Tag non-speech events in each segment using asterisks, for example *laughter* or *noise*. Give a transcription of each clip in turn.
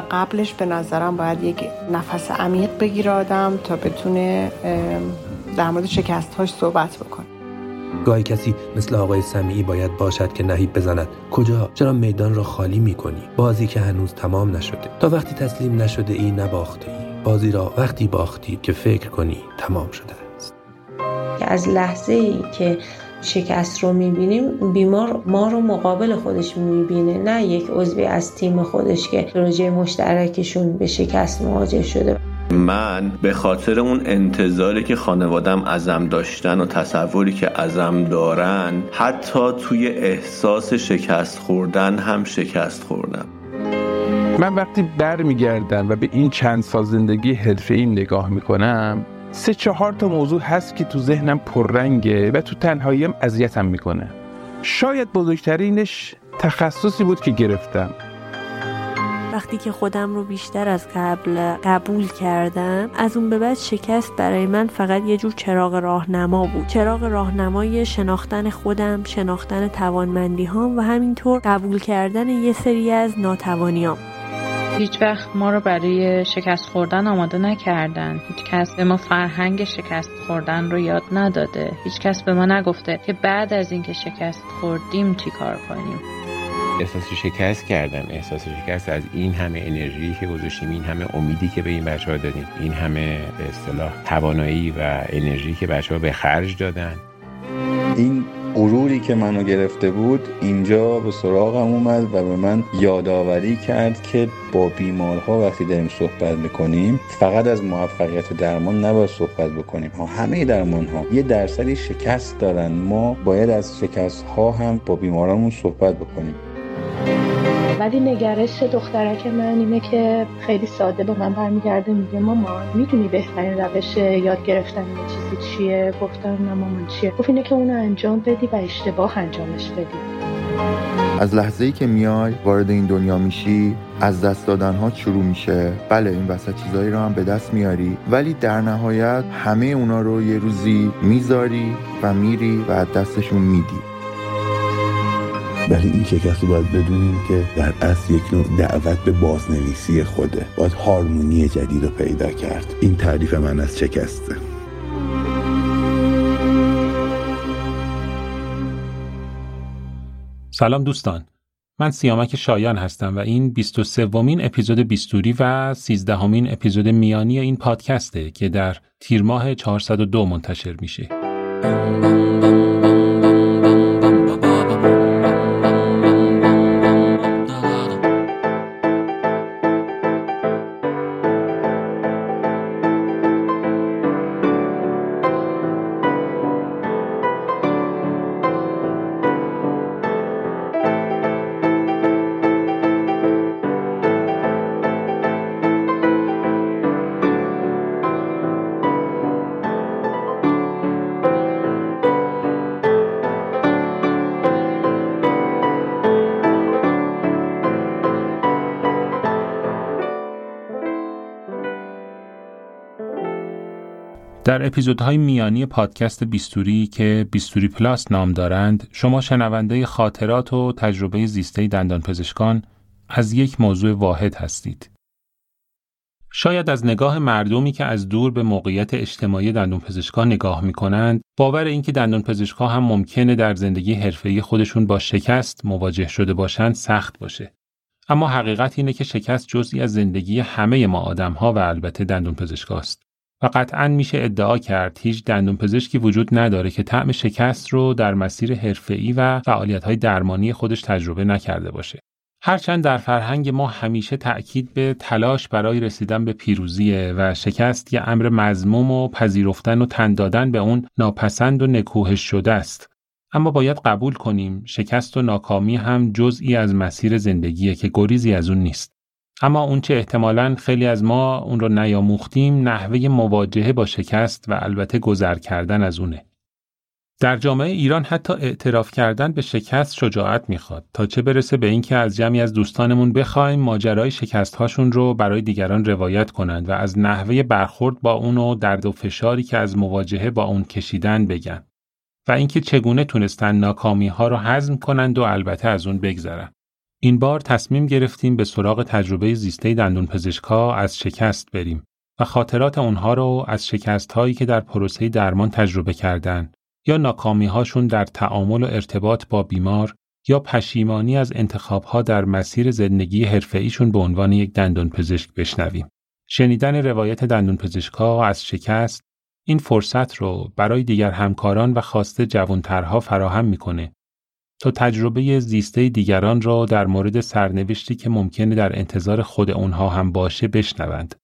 قبلش به نظرم باید یک نفس عمیق بگیره آدم تا بتونه در مورد شکستهاش صحبت بکنه. گاهی کسی مثل آقای سمیعی باید باشد که نهیب بزند. کجا؟ چرا میدان را خالی می کنی بازی که هنوز تمام نشده. تا وقتی تسلیم نشده ای نباخته ای. بازی را وقتی باختی که فکر کنی تمام شده است. از لحظه ای که شکست رو می‌بینیم بیمار ما رو مقابل خودش می‌بینه نه یک عضوی از تیم خودش که پروژه مشترکشون به شکست مواجه شده. من به خاطر اون انتظاری که خانوادم ازم داشتن و تصوری که ازم دارن حتی توی احساس شکست خوردن هم شکست خوردم. من وقتی برمیگردم و به این چند سال زندگی حرفه این نگاه می‌کنم سه چهار تا موضوع هست که تو ذهنم پررنگه و تو تنهاییم اذیتم می‌کنه. شاید بزرگترینش تخصصی بود که گرفتم. وقتی که خودم رو بیشتر از قبل قبول کردم از اون به بعد شکست برای من فقط یه جور چراغ راهنما بود. چراغ راهنمای شناختن خودم شناختن توانمندی هام و همینطور قبول کردن یه سری از ناتوانیام هیچ وقت ما رو برای شکست خوردن آماده نکردن. هیچ کس به ما فرهنگ شکست خوردن رو یاد نداده. هیچ کس به ما نگفته که بعد از اینکه شکست خوردیم چی کار کنیم. احساس شکست کردم احساس شکست از این همه انرژی که گذاشتیم این همه امیدی که به این بچه ها دادیم این همه به اصطلاح توانایی و انرژی که بچه ها به خرج دادن. این غروری که منو گرفته بود اینجا به سراغم اومد و به من یادآوری کرد که با بیمارها وقتی داریم صحبت می‌کنیم فقط از موفقیت درمان نباید صحبت بکنیم. ها همه درمان ها یه درصدی شکست دارن. ما باید از شکست ها هم با بیمارانمون صحبت بکنیم. ولی نگرش دخترک من اینه که خیلی ساده به من برمیگرده میگه مامان می‌دونی بهترین روش یاد گرفتن یه چیزی چیه؟ گفتم نه مامان چیه؟ گفت اینه که اونو انجام بدی و اشتباه انجامش بدی. از لحظه ای که میای وارد این دنیا میشی از دست دادن ها شروع میشه. بله این وسط چیزایی رو هم به دست میاری ولی در نهایت همه اونا رو یه روزی می‌ذاری و میری و از دستشون میدی ولی این شکست رو باید بدونیم که در اصل یک نوع دعوت به بازنویسی خوده باید هارمونی جدید رو پیدا کرد. این تعریف من از شکسته. سلام دوستان. من سیامک شایان هستم و این 23 ومین اپیزود بیستوری و 13 همین اپیزود میانی این پادکسته که در تیر ماه 402 منتشر میشه. اپیزودهای میانی پادکست بیستوری که بیستوری پلاس نام دارند شما شنونده خاطرات و تجربه زیسته دندان پزشکان از یک موضوع واحد هستید. شاید از نگاه مردمی که از دور به موقعیت اجتماعی دندان پزشکان نگاه می کنند باور اینکه دندان پزشکان هم ممکنه در زندگی حرفه‌ای خودشون با شکست مواجه شده باشند سخت باشه. اما حقیقت اینه که شکست جزئی از زندگی همه ما آدمها و البته دندون پزشکاست. و قطعا میشه ادعا کرد هیچ دندون پزشکی وجود نداره که طعم شکست رو در مسیر حرفه‌ای و فعالیت‌های درمانی خودش تجربه نکرده باشه. هرچند در فرهنگ ما همیشه تأکید به تلاش برای رسیدن به پیروزیه و شکست یه امر مزموم و پذیرفتن و تن دادن به اون ناپسند و نکوهش شده است. اما باید قبول کنیم شکست و ناکامی هم جزئی از مسیر زندگیه که گریزی از اون نیست. اما اونچه احتمالا خیلی از ما اون رو نیاموختیم نحوه مواجهه با شکست و البته گذر کردن از اونه. در جامعه ایران حتی اعتراف کردن به شکست شجاعت می‌خواد تا چه برسه به اینکه از جمعی از دوستانمون بخوایم ماجرای شکست هاشون رو برای دیگران روایت کنند و از نحوه برخورد با اون و درد و فشاری که از مواجهه با اون کشیدن بگن و اینکه چگونه تونستن ناکامی ها رو هضم کنند و البته از اون بگذرن. این بار تصمیم گرفتیم به سراغ تجربه زیسته دندون پزشکا از شکست بریم و خاطرات اونها رو از شکست هایی که در پروسه درمان تجربه کردن یا ناکامی هاشون در تعامل و ارتباط با بیمار یا پشیمانی از انتخاب ها در مسیر زندگی حرفه‌ایشون به عنوان یک دندون پزشک بشنویم. شنیدن روایت دندون پزشکا از شکست این فرصت رو برای دیگر همکاران و خواسته جوانترها فراهم می‌کنه تا تجربه زیسته دیگران را در مورد سرنوشتی که ممکنه در انتظار خود اونها هم باشه بشنوند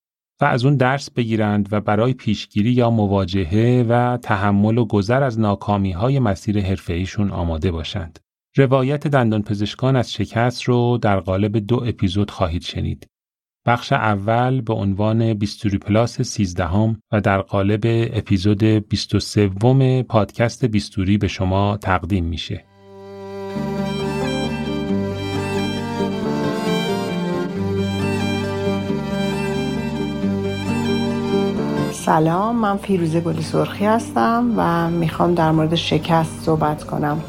و از اون درس بگیرند و برای پیشگیری یا مواجهه و تحمل و گذر از ناکامی های مسیر حرفه‌ایشون آماده باشند. روایت دندان پزشکان از شکست رو در قالب دو اپیزود خواهید شنید. بخش اول به عنوان بیستوری پلاس 13 و در قالب اپیزود 23 پادکست بیستوری به شما تقدیم میشه. سلام من فیروزه گلی سرخی هستم و می‌خوام در مورد شکست صحبت کنم.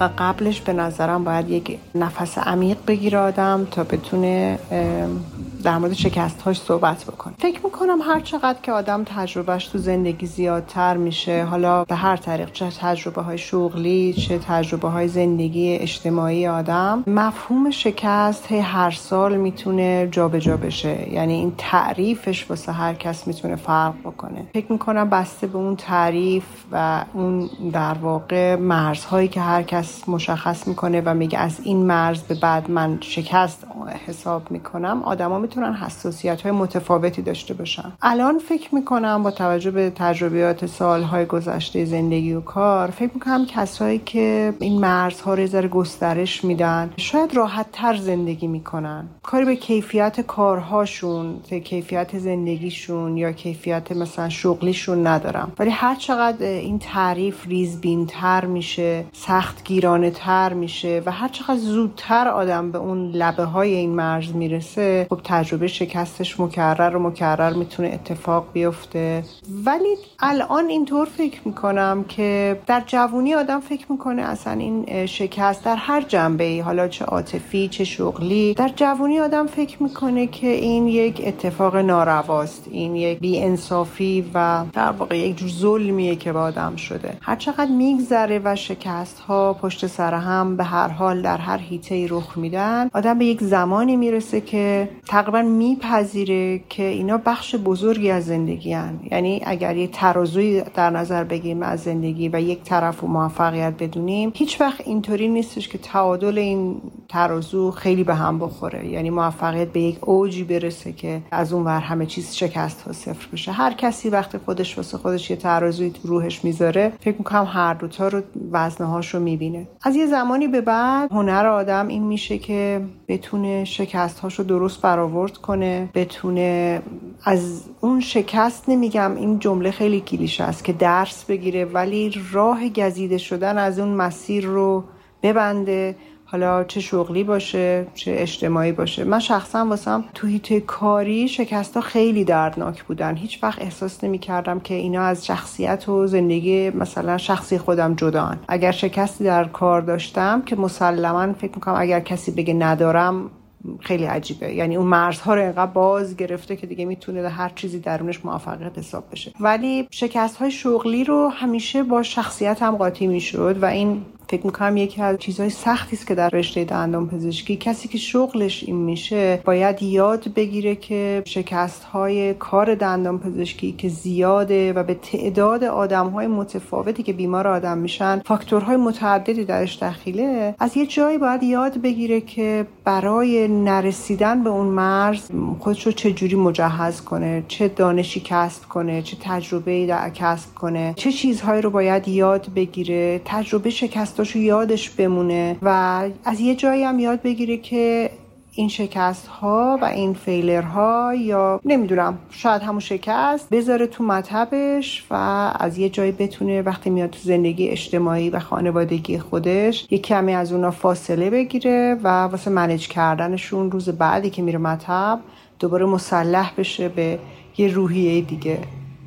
و قبلش به نظرم باید یک نفس عمیق بگیره آدم تا بتونه در مورد شکست هاش صحبت بکنه فکر می‌کنم هر چقدر که آدم تجربهش تو زندگی زیادتر میشه حالا به هر طریق چه تجربه های شغلی چه تجربه های زندگی اجتماعی آدم مفهوم شکست هی هر سال می‌تونه جابجا بشه. یعنی این تعریفش واسه هر کس می‌تونه فرق بکنه. فکر می‌کنم بسته به اون تعریف و اون در واقع مرزهایی که هر کس مشخص می‌کنه و میگه از این مرز به بعد من شکست حساب می‌کنم آدما می‌تونن حساسیت های متفاوتی داشته باشن. الان فکر می‌کنم با توجه به تجربیات سالهای گذشته زندگی و کار فکر می‌کنم کسایی که این مرزها رو ذره گسترش میدن شاید راحت تر زندگی می‌کنن. کاری به کیفیت کارهاشون به کیفیت زندگیشون یا کیفیت مثلا شغلیشون ندارم. ولی هر چقدر این تعریف ریزبین تر میشه سخت گیرانه تر میشه و هر چقدر زودتر آدم به اون لبه های این مرز می‌رسه خب تجربه شکستش مکرر و مکرر می‌تونه اتفاق بیفته. ولی الان اینطور فکر می‌کنم که در جوونی آدم فکر می‌کنه اصلا این شکست در هر جنبه ای حالا چه عاطفی چه شغلی در جوونی آدم فکر می‌کنه که این یک اتفاق نارواست این یک بی انصافی و در واقع یک جور ظلمیه که به آدم شده. هر چقدر میگذره و شکست ها پشت سر هم به هر حال در هر هیته ای رخ میدن آدم به یک زمانی می‌رسه که تقریبا میپذیره که اینا بخش بزرگی از زندگی هن. یعنی اگر یه ترازوی در نظر بگیریم از زندگی و یک طرف و موفقیت بدونیم هیچ وقت اینطوری نیستش که تعادل این ترازو خیلی به هم بخوره. یعنی موفقیت به یک اوجی برسه که از اون ور همه چیز شکست ها صفر بشه. هر کسی وقتی خودش واسه خودش یه ترازوی روحش می‌ذاره فکر می‌کنم هر دوتا رو وزنه رو می‌بینه. از یه زمانی به بعد هنر آدم این میشه که بتونه شکست هاشو درست برآورد کنه بتونه از اون شکست نمیگم این جمله خیلی کلیشه است که درس بگیره ولی راه گزیده شدن از اون مسیر رو ببنده. حالا چه شغلی باشه چه اجتماعی باشه. من شخصا واسم تو هیته کاری شکست ها خیلی دردناک بودن. هیچ وقت احساس نمی کردم که اینا از شخصیت و زندگی مثلا شخصی خودم جدان اگر شکستی در کار داشتم که مسلما فکر می‌کنم اگر کسی بگه ندارم خیلی عجیبه. یعنی اون مرزها رو اینقدر باز گرفته که دیگه می‌تونه هر چیزی درونش موفقیت حساب بشه. ولی شکست های شغلی رو همیشه با شخصیت هم قاطی می‌شد و این فکر می‌کنم یکی از چیزهای سختی است که در رشته دندان پزشکی کسی که شغلش این میشه باید یاد بگیره که شکست های کار دندان پزشکی که زیاده و به تعداد آدم های متفاوتی که بیمار آدم میشن فاکتورهای متعددی درش دخیله از یه جایی باید یاد بگیره که برای نرسیدن به اون مرز خودش رو چجوری مجهز کنه چه دانشی کسب کنه چه تجربه کسب کنه چه چیزهایی رو باید یاد بگیره تجربه شکست دستاشو یادش بمونه و از یه جایی هم یاد بگیره که این شکست ها و این فیلر ها یا نمی‌دونم شاید همون شکست بذاره تو مطبش و از یه جایی بتونه وقتی میاد تو زندگی اجتماعی و خانوادگی خودش یه کمی از اونا فاصله بگیره و واسه منج کردنشون روز بعدی که میره مطب دوباره مسلح بشه به یه روحیه دیگه.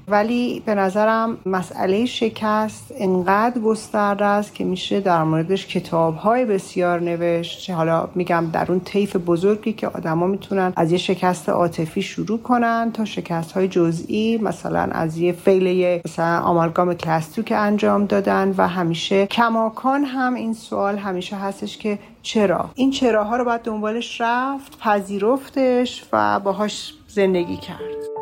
ولی به نظرم مسئله شکست انقدر گسترده است که میشه در موردش کتاب های بسیار نوشت. حالا میگم در اون طیف بزرگی که آدما می‌تونن از یه شکست عاطفی شروع کنن تا شکست های جزئی مثلا از یه فیله مثلا آمالگام کلستو که انجام دادن و همیشه کماکان هم این سوال همیشه هستش که چرا؟ این چراها رو باید دنبالش رفت پذیرفتش و باهاش زندگی کرد.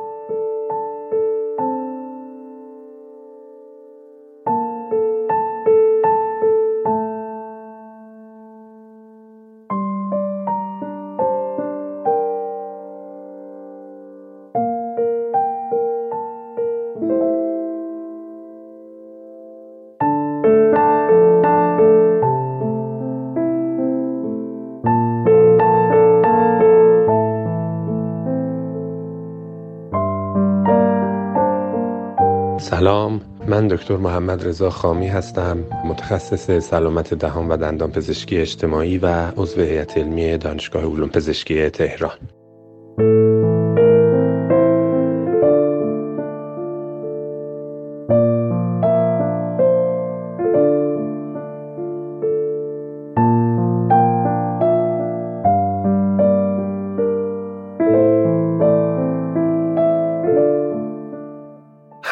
دکتر محمد رضا خامی هستم متخصص سلامت دهان و دندان پزشکی اجتماعی و عضو هیئت علمی دانشگاه علوم پزشکی تهران.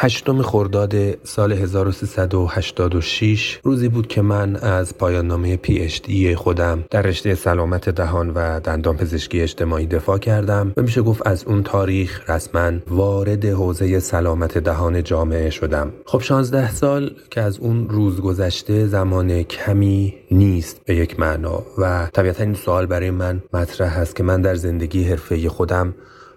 هشتم خرداد سال 1386 روزی بود که من از پایان نامه پی اچ دی خودم در رشته سلامت دهان و دندان پزشکی اجتماعی دفاع کردم و میشه گفت از اون تاریخ رسما وارد حوزه سلامت دهان جامعه شدم. خب 16 سال که از اون روز گذشته زمان کمی نیست به یک معنا و طبیعتا این سوال برای من مطرح هست که من در زندگی حرفه خودم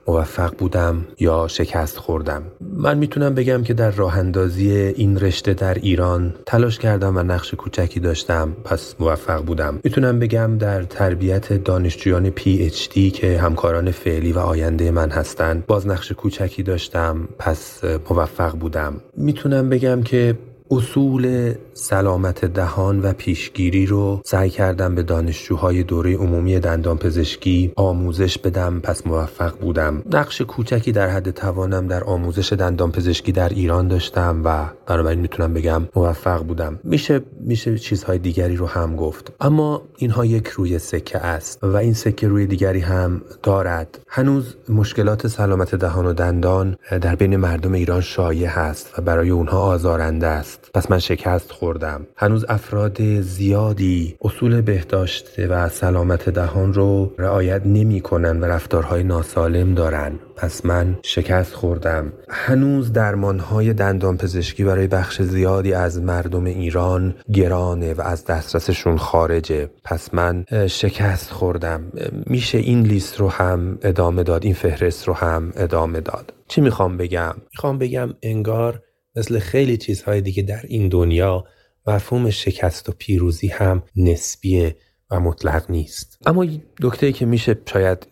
موفق بودم یا شکست خوردم. من می‌تونم بگم که در راه اندازی این رشته در ایران تلاش کردم و نقش کوچکی داشتم. پس موفق بودم. می‌تونم بگم در تربیت دانشجویان پی اچ دی که همکاران فعلی و آینده من هستند باز نقش کوچکی داشتم. پس موفق بودم. می‌تونم بگم که اصول سلامت دهان و پیشگیری رو سعی کردم به دانشجوهای دوره عمومی دندان پزشکی آموزش بدم پس موفق بودم. نقش کوچکی در حد توانم در آموزش دندان پزشکی در ایران داشتم و بنابراین می‌تونم بگم موفق بودم. میشه میشه چیزهای دیگری رو هم گفت. اما اینها یک روی سکه است و این سکه روی دیگری هم دارد. هنوز مشکلات سلامت دهان و دندان در بین مردم ایران شایع هست و برای اونها آزارنده است. پس من شکست خوردم. هنوز افراد زیادی اصول بهداشت و سلامت دهان رو رعایت نمی کنن و رفتارهای ناسالم دارن. پس من شکست خوردم. هنوز درمانهای دندان پزشکی برای بخش زیادی از مردم ایران گرانه و از دسترسشون خارجه. پس من شکست خوردم. میشه این لیست رو هم ادامه داد این فهرست رو هم ادامه داد. چی می‌خوام بگم؟ می‌خوام بگم انگار مثل خیلی چیزهای دیگه در این دنیا مفهوم شکست و پیروزی هم نسبیه و مطلق نیست. اما دکته که میشه شاید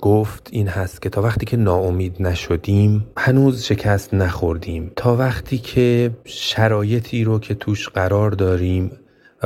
گفت این هست که تا وقتی که ناامید نشدیم هنوز شکست نخوردیم. تا وقتی که شرایطی رو که توش قرار داریم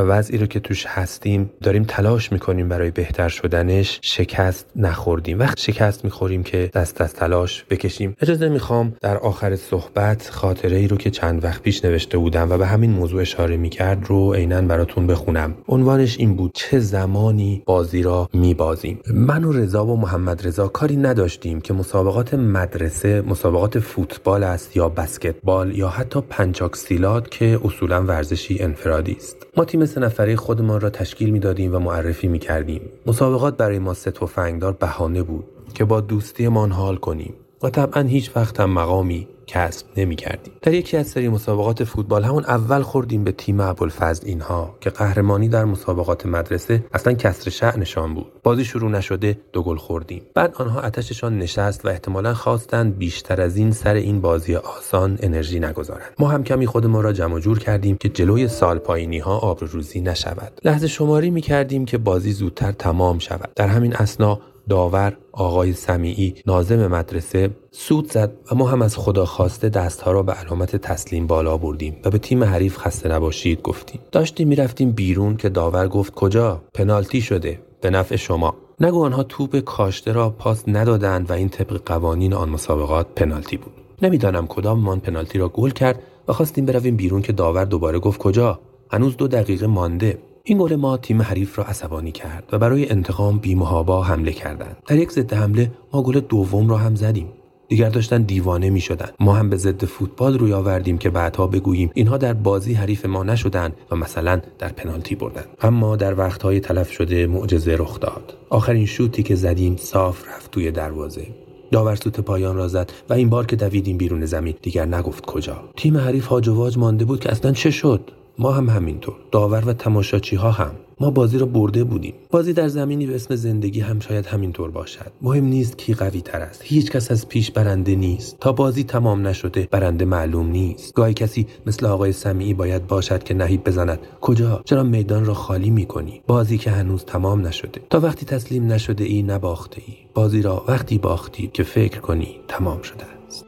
وضعی رو که توش هستیم داریم تلاش می‌کنیم برای بهتر شدنش شکست نخوردیم. وقت شکست می‌خوریم که دست از تلاش بکشیم. اجازه می‌خوام در آخر صحبت خاطره ای رو که چند وقت پیش نوشته بودم و به همین موضوع اشاره می‌کرد رو عینا براتون بخونم. عنوانش این بود چه زمانی بازی را میبازیم؟ من و رضا و محمد رضا کاری نداشتیم که مسابقات مدرسه مسابقات فوتبال است یا بسکتبال یا حتی پنچاکسیلات که اصولا ورزشی انفرادی است. ما تیم سه نفره خودمان را تشکیل می‌دادیم و معرفی می کردیم. مسابقات برای ما سه تفنگدار بهانه بود که با دوستیمان حال کنیم و طبعا هیچ وقت هم مقامی کسب نمی کردیم. در یکی از سری مسابقات فوتبال همون اول خوردیم به تیم ابوالفضل اینها که قهرمانی در مسابقات مدرسه اصلا کسر شعنشان بود. بازی شروع نشده دو گل خوردیم. بعد آنها آتششان نشست و احتمالا خواستند بیشتر از این سر این بازی آسان انرژی نگذارند. ما هم کمی خودمان را جمع جور کردیم که جلوی سال پایینی ها آبروریزی نشود. لحظه شماری می کردیم که بازی زودتر تمام شود. در همین اسنا داور آقای سمیعی نازم مدرسه سود زد و ما هم از خدا خواسته دستها را به علامت تسلیم بالا بردیم و به تیم حریف خسته نباشید گفتیم. داشتیم می‌رفتیم بیرون که داور گفت کجا؟ پنالتی شده. به نفع شما. نگو آنها توپ کاشته را پاس ندادند و این طبق قوانین آن مسابقات پنالتی بود. نمی‌دانم کداممان پنالتی را گل کرد و خواستیم برویم بیرون که داور دوباره گفت کجا؟ هنوز دو دقیقه مانده. این گل ما تیم حریف را عصبانی کرد و برای انتقام بیمهابا حمله کردند. در یک ضد حمله ما گل دوم را هم زدیم. دیگر داشتن دیوانه می شدن. ما هم به ضد فوتبال روی آوردیم که بعدها بگوییم اینها در بازی حریف ما نشدند و مثلا در پنالتی بردن. اما در وقتهای تلف شده معجزه رخ داد. آخرین شوتی که زدیم صاف رفت توی دروازه. داور سوت پایان را زد و این بار که دویدیم بیرون زمین دیگر نگفت کجا. تیم حریف هاج مانده بود که اصلا چه شد؟ ما هم همینطور داور و تماشاچی ها هم. ما بازی را برده بودیم. بازی در زمینی به اسم زندگی هم شاید همینطور باشد. مهم نیست کی قوی تر است. هیچ کس از پیش برنده نیست. تا بازی تمام نشده برنده معلوم نیست. گاهی کسی مثل آقای سمیعی باید باشد که نهیب بزند. کجا؟ چرا میدان را خالی می کنی بازی که هنوز تمام نشده. تا وقتی تسلیم نشده ای نباخته ای. بازی را وقتی باختی که فکر کنی تمام شده است.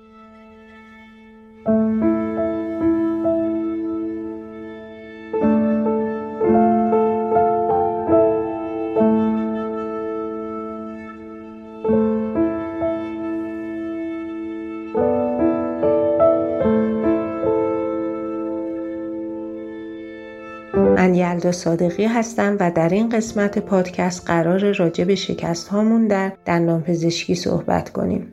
من یلدا صادقی هستم و در این قسمت پادکست قرار راجع به شکست هامون در دندان پزشکی صحبت کنیم.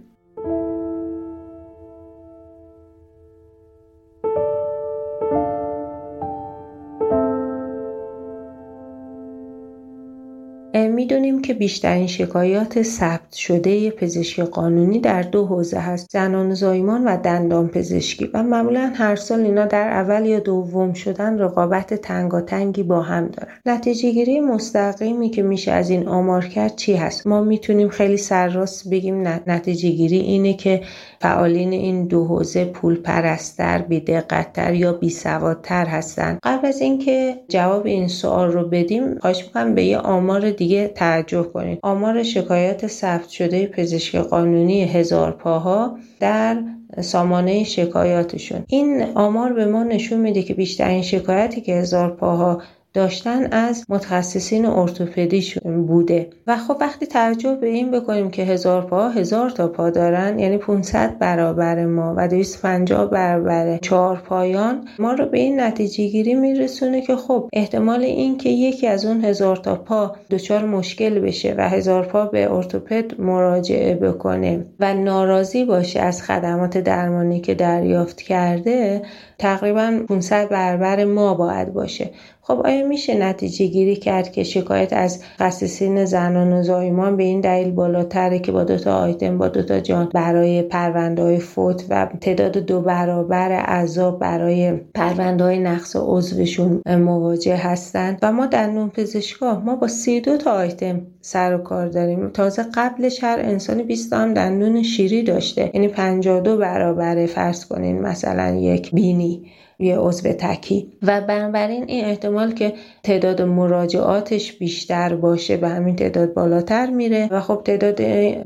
بیشترین شکایات ثبت شده پزشکی قانونی در دو حوزه هست. زنان زایمان و دندان پزشکی. و معمولا هر سال اینا در اول یا دوم شدن رقابت تنگاتنگی با هم دارن. نتیجه گیری مستقیمی که میشه از این آمار کرد چی هست؟ ما می‌تونیم خیلی سرراست بگیم نتیجه گیری اینه که فعالین این دو حوزه پول پرستر بیدقتتر یا بیسوادتر هستند قبل از اینکه جواب این سوال رو بدیم خواهش می‌کنم به یه آمار دیگه توجه کنید. آمار شکایت ثبت شده پزشک قانونی هزار پاها در سامانه شکایاتشون. این آمار به ما نشون میده که بیشترین شکایتی که هزار پاها داشتن از متخصصین ارتوپدی بوده. و خب وقتی توجه به این بکنیم که هزار پا هزار تا پا دارن یعنی 500 برابر ما و 250 برابر چهار پایان ما رو به این نتیجه گیری میرسونه که خب احتمال این که یکی از اون هزار تا پا دچار مشکل بشه و هزار پا به ارتوپد مراجعه بکنه و ناراضی باشه از خدمات درمانی که دریافت کرده تقریبا 500 برابر ما باید باشه. خب آیا میشه نتیجه گیری کرد که شکایت از خصیصین زنان و زایمان به این دلیل بالاتره که با دوتا آیتم با دوتا جان برای پرونده های فوت و تعداد دو برابر عذاب برای پرونده های نقص عضوشون مواجه هستند؟ و ما در نون پزشکا ما با سی دو تا آیتم سر و کار داریم. تازه قبلش هر انسانی 20 هم دندون شیری داشته. یعنی 52 برابر فرض کنین مثلا یک بینی یه عضو تکی. و بنابراین این احتمال که تعداد مراجعاتش بیشتر باشه به همین تعداد بالاتر میره. و خب تعداد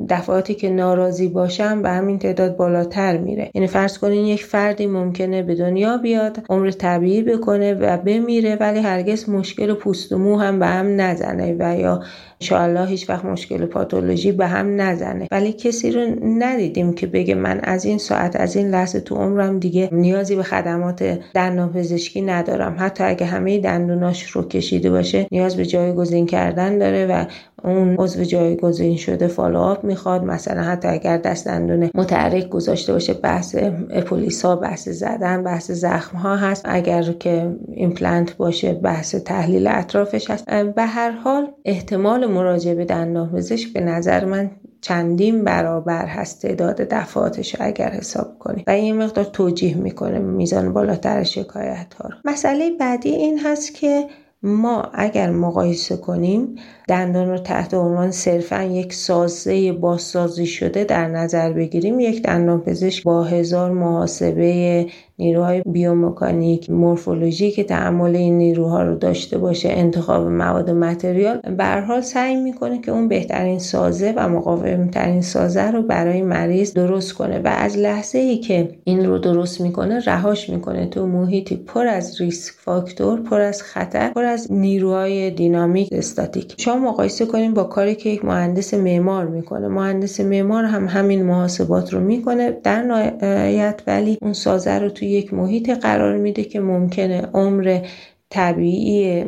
دفعاتی که ناراضی باشم به همین تعداد بالاتر میره. یعنی فرض کنین یک فردی ممکنه به دنیا بیاد عمر طبیعی بکنه و بمیره ولی هرگز مشکل پوست و مو هم به هم نزنه و یا انشاءالله هیچ وقت مشکل پاتولوژی به هم نزنه. ولی کسی رو ندیدیم که بگه من از این ساعت از این لحظه تو عمرم دیگه نیازی به خدمات دندان پزشکی ندارم. حتی اگه همه دندوناش رو کشیده باشه نیاز به جایگزین کردن داره و اون عضو جایگزین شده follow-up می‌خواد. مثلا حتی اگر دست دندون متحرک گذاشته باشه بحث epulis ها بحث زدن بحث زخم ها هست. اگر که ایمپلنت باشه بحث تحلیل اطرافش هست. به هر حال احتمال مراجعه به دندان به نظر من چندین برابر هست. تعداد دفعاتش اگر حساب کنیم و این مقدار توجیه می‌کنه میزان بالاتر شکایت ها مسئله بعدی این هست که ما اگر مقایسه کنیم دندان رو تحت عنوان صرفا یک سازه بازسازی شده در نظر بگیریم یک دندان پزشک با هزار محاسبه نیروهای بیومکانیک مورفولوژی که تعامل این نیروها رو داشته باشه انتخاب مواد متریال به حال سعی می‌کنه که اون بهترین سازه و مقاومترین سازه رو برای مریض درست کنه و از لحظه ای که این رو درست می‌کنه رهاش می‌کنه تو محیطی پر از ریسک فاکتور پر از خطر پر از نیروهای دینامیک استاتیک. شما مقایسه کنیم با کاری که یک مهندس معمار می‌کنه. مهندس معمار هم همین محاسبات رو می‌کنه. در نهایت ولی اون سازه رو تو یک محیط قرار میده که ممکنه عمر طبیعی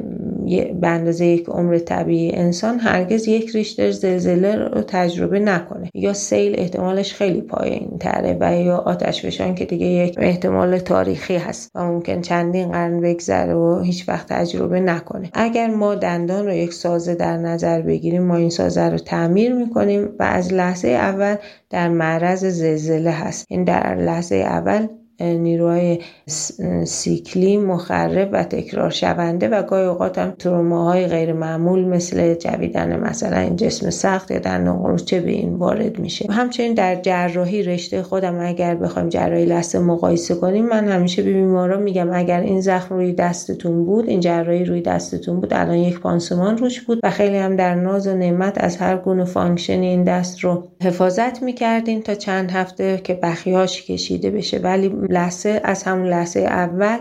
به اندازه یک عمر طبیعی انسان هرگز یک ریشتر زلزله رو تجربه نکنه. یا سیل احتمالش خیلی پایین تره و یا آتش فشان که دیگه یک احتمال تاریخی هست و ممکن چندین قرن بگذره و هیچ وقت تجربه نکنه. اگر ما دندان رو یک سازه در نظر بگیریم ما این سازه رو تعمیر می‌کنیم و از لحظه اول در معرض زلزله هست. این در لحظه اول نیروهای سیکلی مخرب و تکرار شونده و گاهی اوقات هم تروماهای غیر معمول مثل جویدن مثلا این جسم سخت یا در چه به این وارد میشه. همچنین در جراحی رشته خودم اگر بخوایم جراحی لثه مقایسه کنیم من همیشه به بیمارا میگم اگر این زخم روی دستتون بود این جراحی روی دستتون بود الان یک پانسمان روش بود و خیلی هم در ناز و نعمت از هر گونه function این دست رو حفاظت می‌کردین تا چند هفته که بخیاش کشیده بشه. ولی لثه از همون لحظه اول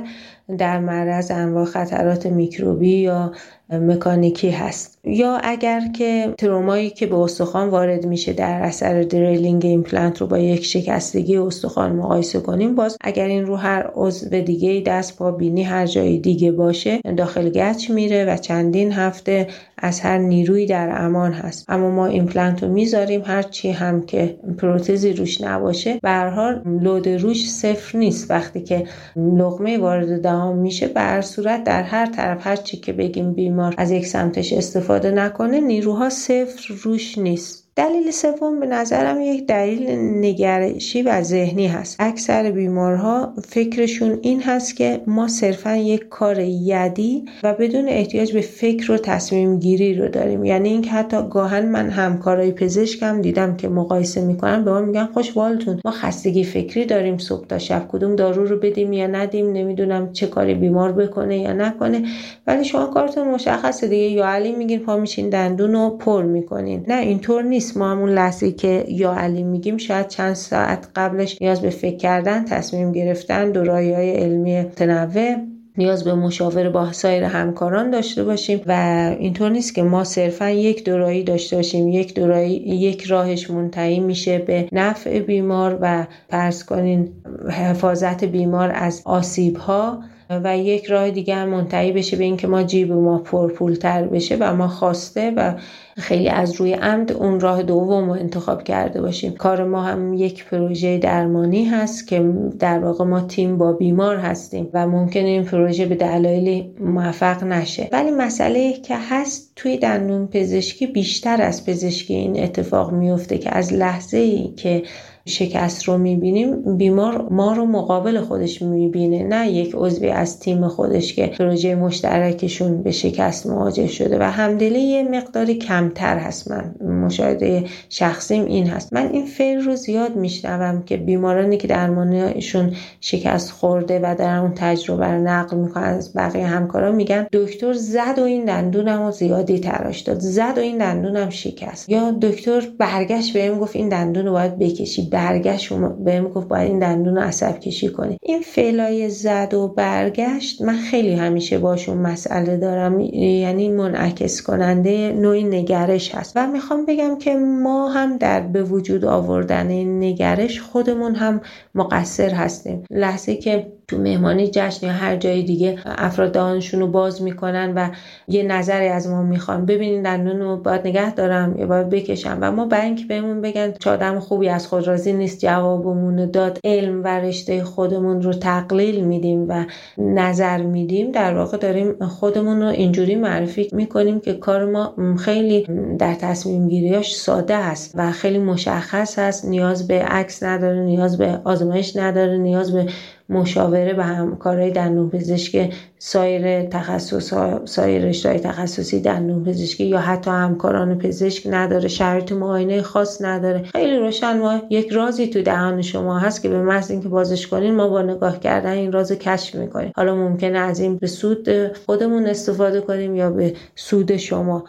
در معرض انواع خطرات میکروبی یا مکانیکی هست. یا اگر که ترومایی که به استخوان وارد میشه در اثر drilling ایمپلنت رو با یک شکستگی استخوان مقایسه کنیم باز اگر این رو هر عضو دیگه دست پا بینی هر جای دیگه باشه داخل گچ میره و چندین هفته از هر نیروی در امان هست. اما ما ایمپلنت رو می‌ذاریم هر چی هم که پروتزی روش نباشه به هر load روش صفر نیست. وقتی که لقمه وارد دهان میشه به هر صورت در هر طرف هر چی که بگیم بیمار از یک سمتش استفاده نکنه نیروها صفر روش نیست. دلیل سوم به نظرم یک دلیل نگرشی و ذهنی هست. اکثر بیمارها فکرشون این هست که ما صرفا یک کار یدی و بدون احتیاج به فکر و تصمیم گیری رو داریم. یعنی اینکه حتی گاهن من همکارای پزشکم دیدم که مقایسه می‌کنن به ما میگن خوشبالتون ما خستگی فکری داریم صبح تا شب کدوم دارو رو بدیم یا ندیم نمی‌دونم چه کاری بیمار بکنه یا نکنه. ولی شما کارتون مشخصه دیگه. یا علی میگین پا میشین دندون رو پر می‌کنین. نه اینطور نیست. ما همون لحظه که یا علی میگیم شاید چند ساعت قبلش نیاز به فکر کردن تصمیم گرفتن دورایی های علمی متنوع نیاز به مشاوره با سایر همکاران داشته باشیم و اینطور نیست که ما صرفا یک دورایی داشته باشیم. یک دورایی یک راهش منتهی میشه به نفع بیمار و پرس کنین حفاظت بیمار از آسیب ها و یک راه دیگه هم منتهی بشه به اینکه ما جیب ما پرپولتر بشه و ما خواسته و خیلی از روی عمد اون راه دوم رو انتخاب کرده باشیم. کار ما هم یک پروژه درمانی هست که در واقع ما تیم با بیمار هستیم و ممکنه این پروژه به دلایلی موفق نشه. ولی مسئله که هست توی دندون پزشکی بیشتر از پزشکی این اتفاق میفته که از لحظه ای که شکست رو می‌بینیم بیمار ما رو مقابل خودش می‌بینه نه یک عضوی از تیم خودش که پروژه مشترکشون به شکست مواجه شده. و همدلی یه مقداری کمتر هست. من مشاهده شخصیم این هست. من این فعل رو زیاد میشنوم که بیمارانی که درمانشون شکست خورده و در اون تجربه رو نقل می‌کنن از بقیه همکارا میگن دکتر زد و این دندونم رو زیادی تراش داد. زد و این دندونم شکست. یا دکتر برگشت بهم گفت این دندون رو باید بکشی. برگشت بهم گفت باید این دندون رو عصب کشی کنی. این فعلای زد و برگشت من خیلی همیشه باشون مسئله دارم. یعنی منعکس کننده نوعی نگرش هست. و می‌خوام بگم که ما هم در به وجود آوردن نگرش خودمون هم مقصر هستیم. لحظه که تو مهمانی جشن یا هر جای دیگه افراد دهانشون رو باز می‌کنن و یه نظری از ما می‌خوان. ببینین دندون رو باید نگه دارم یا باید بکشم. و ما بنک بهمون بگن چه آدم خوبی از خود راضی نیست جوابمون داد. علم و رشته خودمون رو تقلیل میدیم و نظر میدیم. در واقع داریم خودمون رو اینجوری معرفی می‌کنیم که کار ما خیلی در تصمیم گیریاش ساده است و خیلی مشخص هست نیاز به عکس نداره نیاز به آزمایش نداره نیاز به مشاوره به همکارای دندون پزشک سایر تخصص سایر رشته تخصصی دندون پزشکی یا حتی همکاران پزشک نداره شرط معاینه خاص نداره. خیلی روشن ما یک رازی تو دهان شما هست که به محض اینکه بازش کنین ما با نگاه کردن این راز کشف می‌کنیم. حالا ممکنه از این به سود خودمون استفاده کنیم یا به سود شما.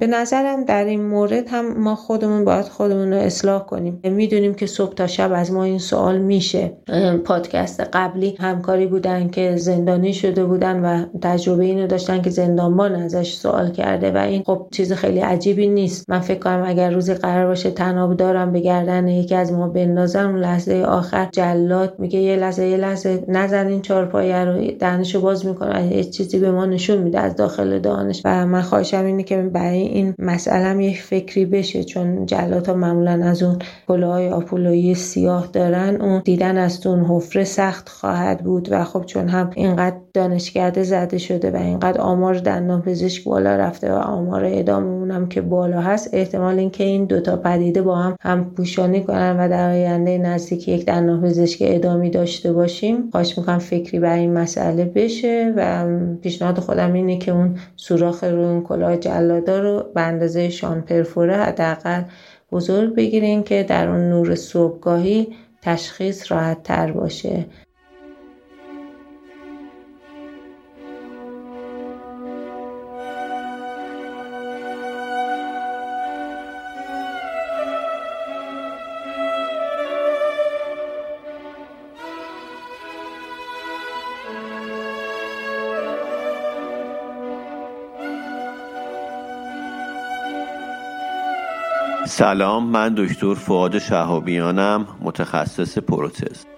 به نظرم در این مورد هم ما خودمون باید خودمون رو اصلاح کنیم. می‌دونیم که صبح تا شب از ما این سوال میشه. پادکست قبلی همکاری بودن که زندانی شده بودن و تجربه اینو داشتن که زندانبان ازش سوال کرده و این خب چیز خیلی عجیبی نیست. من فکر کنم اگر روزی قرار باشه تناب دارم به گردن یکی از ما بندازن اون لحظه آخر جلاد میگه یه لحظه یه لحظه نزنین چهارپایه رو. دهنشو باز می‌کنه. یه چیزی به ما نشون میده از داخل دانش. و من خواهشم اینه که برای این مسئله یک فکری بشه چون جلات ها معمولا از اون کلاهای آپولویی سیاه دارن اون دیدن از اون حفره سخت خواهد بود و خب چون هم اینقدر دانشکده زده شده و اینقدر آمار دندان پزشک بالا رفته و آمار اداممون هم که بالا هست احتمال اینکه این دوتا پدیده با هم هم پوشانی کنن و در آینده نزدیک یک دندان پزشک ادامی داشته باشیم. خواهش می‌کنم فکری بر این مسئله بشه و پیشنهاد خودم اینه که اون سوراخ رو اون کلاه جلادا رو به اندازه شان پرفوره حداقل بزرگ بگیرین که در اون نور صبحگاهی تشخیص راحت تر باشه. سلام من دکتر فعاد شهابیانم متخصص پروتز.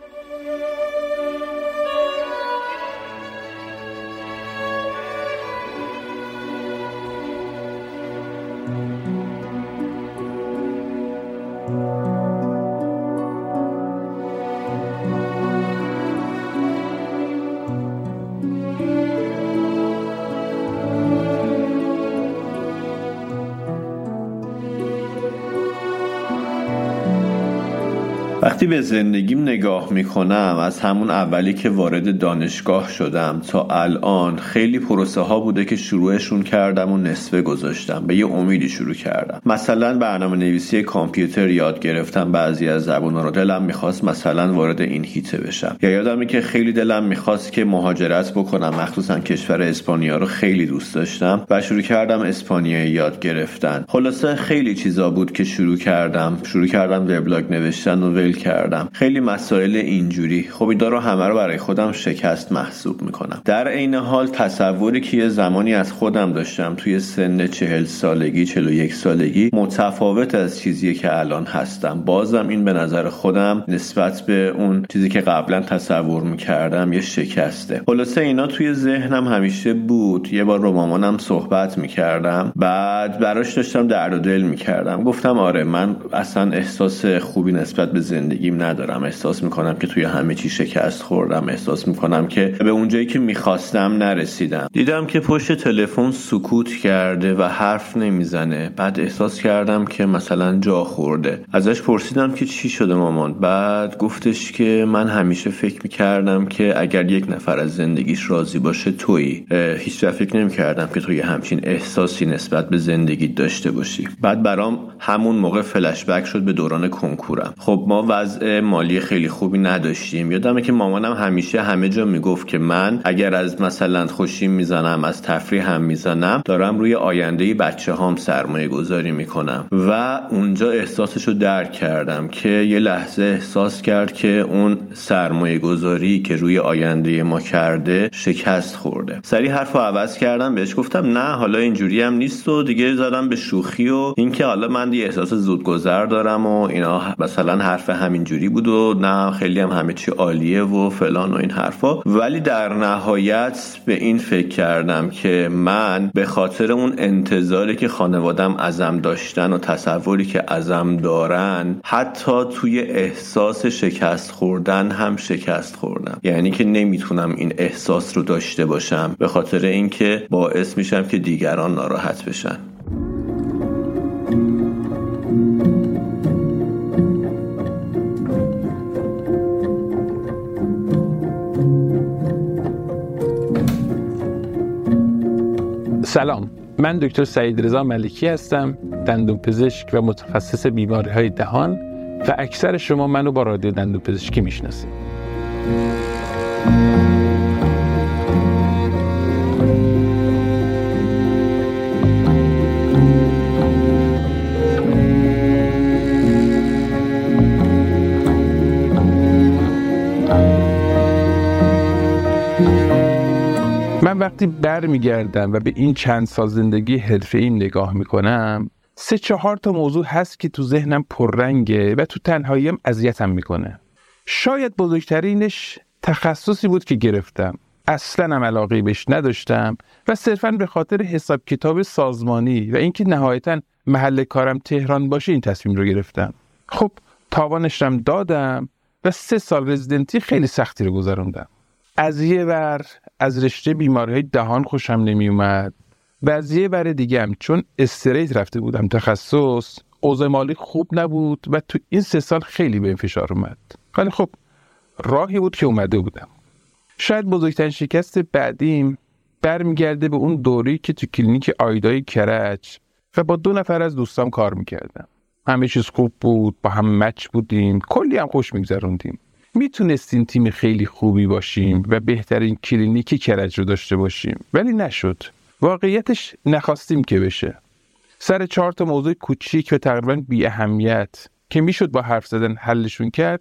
به زندگیم نگاه می‌کنم از همون اولی که وارد دانشگاه شدم تا الان خیلی پروسه ها بوده که شروعشون کردم و نصفه گذاشتم به یه امیدی شروع کردم. مثلا برنامه نویسی کامپیوتر یاد گرفتم بعضی از زبان رو دلم می‌خواست مثلا وارد این هیته بشم. یا یادمی که خیلی دلم می‌خواست که مهاجرت بکنم مخصوصا کشور اسپانیا رو خیلی دوست داشتم و شروع کردم اسپانیایی یاد گرفتن. خلاصه خیلی چیزا بود که شروع کردم. شروع کردم وبلاگ نوشتن و کردم. خیلی مسائل اینجوری. خب اینا رو همه رو برای خودم شکست محسوب می‌کنم. در عین حال تصوری که یه زمانی از خودم داشتم توی سن چهل سالگی چهل و یک سالگی متفاوت از چیزی که الان هستم. بازم این به نظر خودم نسبت به اون چیزی که قبلا تصور می‌کردم یه شکسته. خلاصه اینا توی ذهنم همیشه بود. یه بار رو مامانم صحبت می‌کردم. بعد براش داشتم درد و دل می‌کردم. گفتم آره من اصلا احساس خوبی نسبت به زندگیم ندارم. احساس می‌کنم که توی همه چی شکست خوردم. احساس می‌کنم که به اونجایی که می‌خواستم نرسیدم. دیدم که پشت تلفن سکوت کرده و حرف نمی‌زنه. بعد احساس کردم که مثلا جا خورده. ازش پرسیدم که چی شده مامان. بعد گفتش که من همیشه فکر می‌کردم که اگر یک نفر از زندگیش راضی باشه تویی. هیچ فکر نمی‌کردم که توی همچین احساسی نسبت به زندگی داشته باشی. بعد برام همون موقع فلش بک شد به دوران کنکورم. خب ما وضع مالی خیلی خوبی نداشتیم. یادمه که مامانم همیشه همه جا می‌گفت که من اگر از مثلا خوشیم می‌زنم از تفریح هم می‌زنم دارم روی آینده بچه هام سرمایه گذاری می‌کنم. و اونجا احساسش رو درک کردم که یه لحظه احساس کرد که اون سرمایه گذاری که روی آینده ما کرده شکست خورده. سری حرف رو عوض کردم بهش گفتم نه حالا اینجوری هم نیست و دیگه زدم به شوخی و اینکه حالا من یه احساس زودگذر دارم و اینا. مثلا حرف همینجوری بود و نه خیلی هم همه چی عالیه و فلان و این حرفا. ولی در نهایت به این فکر کردم که من به خاطر اون انتظاری که خانوادم ازم داشتن و تصوری که ازم دارن حتی توی احساس شکست خوردن هم شکست خوردم. یعنی که نمی‌تونم این احساس رو داشته باشم به خاطر اینکه باعث میشم که دیگران ناراحت بشن. سلام. من دکتر سعید رضا ملکی هستم دندون پزشک و متخصص بیماری های دهان و اکثر شما منو با رادیو دندون پزشکی می‌شناسید. من وقتی برمیگردم و به این چند سال زندگی حرفه ایم نگاه می‌کنم سه چهار تا موضوع هست که تو ذهنم پررنگه و تو تنهاییم اذیتم می‌کنه. شاید بزرگترینش تخصصی بود که گرفتم. اصلا هم علاقه بهش نداشتم و صرفا به خاطر حساب کتاب سازمانی و اینکه نهایتا محل کارم تهران باشه این تصمیم رو گرفتم. خب تاوانشم دادم و سه سال رزیدنتی خیلی سختی رو گذروندم. از یه ور از رشته بیماری های دهان خوشم نمی اومد و از یه ور دیگه هم چون استریت رفته بودم تخصص اوضاع مالی خوب نبود و تو این سه سال خیلی به فشار اومد. ولی خب راهی بود که اومده بودم. شاید بزرگترین شکست بعدیم برمیگرده به اون دوری که تو کلینیک آیدای کرج و با دو نفر از دوستام کار می‌کردم. همه چیز خوب بود با هم مچ بودیم کلی هم خوش میگذروندیم. می‌تونستیم تیم خیلی خوبی باشیم و بهترین کلینیک کرج رو داشته باشیم ولی نشد. واقعیتش نخواستیم که بشه. سر چهار تا موضوع کوچیک و تقریبا بی اهمیت که می‌شد با حرف زدن حلشون کرد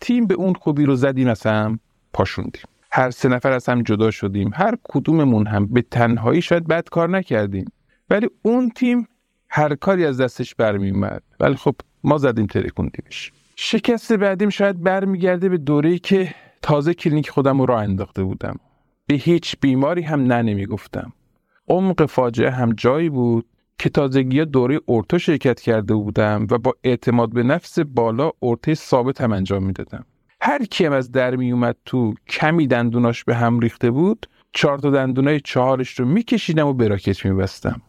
تیم به اون خوبی رو زدیم از هم پاشوندیم. هر سه نفر از هم جدا شدیم هر کدوممون هم به تنهایی شاید بد کار نکردیم. ولی اون تیم هر کاری از دستش برمیومد ولی خب ما زدیم ترکوندیمش. شکست بعدیم شاید برمیگرده به دوره‌ای که تازه کلینیک خودم رو راه انداخته بودم. به هیچ بیماری هم نه نمی‌گفتم. عمق فاجعه هم جایی بود که تازگی دوره ortho شرکت کرده بودم و با اعتماد به نفس بالا ortho ثابت هم انجام می‌دادم. هر کیم از در می اومد تو کمی دندوناش به هم ریخته بود چهار تا دندونای چهارش رو میکشیدم و براکت میبستم.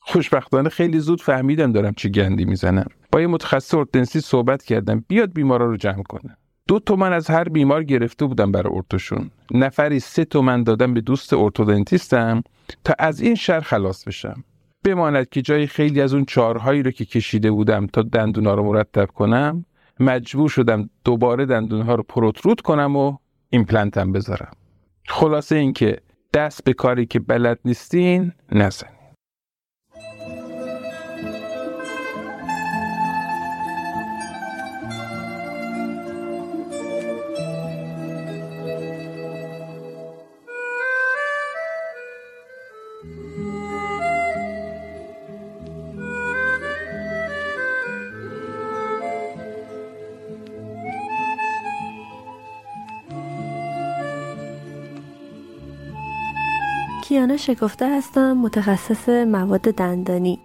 خوشبختانه خیلی زود فهمیدم دارم چه گندی می‌زنم. با یه متخصص ارتودنسی صحبت کردم. بیاد بیمارا رو جمع کنه. دو تومن از هر بیمار گرفته بودم برای ارتوشون. نفری سه تومن دادم به دوست ارتودنتیستم تا از این شر خلاص بشم. بماند که جای خیلی از اون چارهایی رو که کشیده بودم تا دندونا رو مرتب کنم مجبور شدم دوباره دندونها رو پروترود کنم و ایمپلنتم بذارم. خلاصه اینکه دست به کاری که بلد نیستین نزنید کیانا شکفته هستم متخصص مواد دندانی.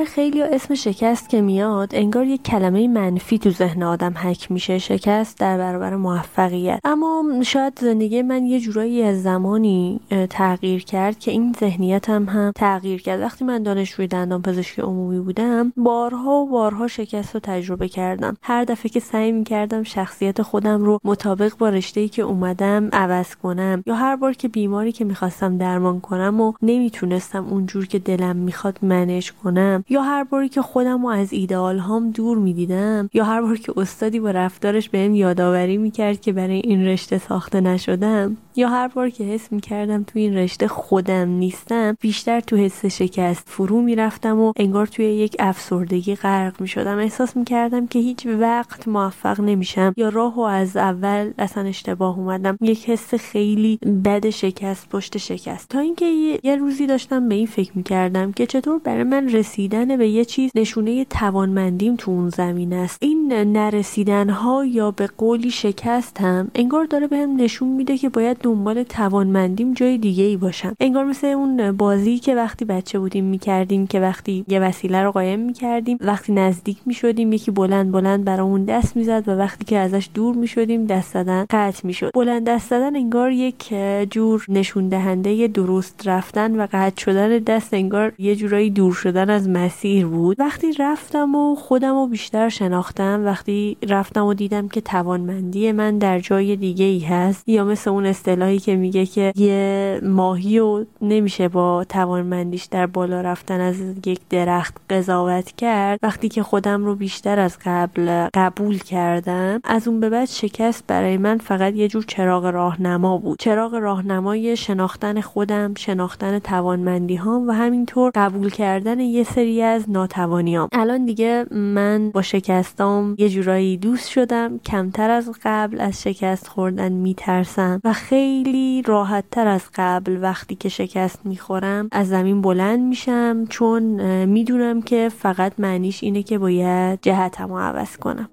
برای خیلی اسم شکست که میاد انگار یک کلمه منفی تو ذهن آدم حک میشه. شکست در برابر موفقیت. اما شاید زندگی من یه جورایی از زمانی تغییر کرد که این ذهنیتم هم, هم تغییر کرد. وقتی من دانشجوی دندان پزشکی عمومی بودم بارها و بارها شکست رو تجربه کردم. هر دفعه که سعی می‌کردم شخصیت خودم رو مطابق با رشته که اومدم عوض کنم یا هر بار که بیماری که می‌خواستم درمان کنم و نمی‌تونستم اونجور که دلم می‌خواد منش کنم یا هر باری که خودم رو از ایدئال هام دور می‌دیدم یا هر بار که استادی با رفتارش بهم یادآوری می‌کرد که برای این رشته ساخته نشدم یا هر بار که حس می‌کردم تو این رشته خودم نیستم بیشتر تو حس شکست فرو می‌رفتم و انگار توی یک افسردگی غرق می‌شدم. احساس می‌کردم که هیچ وقت موفق نمیشم یا راه و از اول اصلا اشتباه اومدم. یک حس خیلی بد شکست پشت شکست. تا اینکه یه روزی داشتم به این فکر می‌کردم که چطور برای من رسیدن به یه چیز نشونه توانمندیم تو اون زمین است. این نرسیدن ها یا به قولی شکست هم انگار داره بهم به نشون میده که باید دنبال توانمندیم جای دیگه ای باشم انگار مثل اون بازی که وقتی بچه بودیم می‌کردیم که وقتی یه وسیله رو قایم می‌کردیم وقتی نزدیک می‌شدیم یکی بلند بلند برامون دست می‌زد و وقتی که ازش دور می‌شدیم دست زدن قطع می‌شد. بلند دست زدن انگار یک جور نشون دهنده درست رفتن و قطع شدن دست انگار یه جورایی دور شدن از مسیر بود. وقتی رفتم و خودم رو بیشتر شناختم وقتی رفتم و دیدم که توانمندی من در جای دیگه ای هست یا مثل اون اصطلاحی که میگه که یه ماهی رو نمیشه با توانمندیش در بالا رفتن از یک درخت قضاوت کرد. وقتی که خودم رو بیشتر از قبل قبول کردم از اون به بعد شکست برای من فقط یه جور چراغ راهنما بود. چراغ راهنمای شناختن خودم شناختن توانمندی ها و همینطور قبول کردن یه سری از ناتوانیام. الان دیگه من با شکستام یه جورایی دوست شدم کمتر از قبل از شکست خوردن میترسم و خیلی راحت تر از قبل وقتی که شکست می‌خورم از زمین بلند میشم چون می‌دونم که فقط معنیش اینه که باید جهتمو عوض کنم.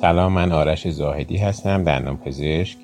سلام من آرش زاهدی هستم دندان پزشک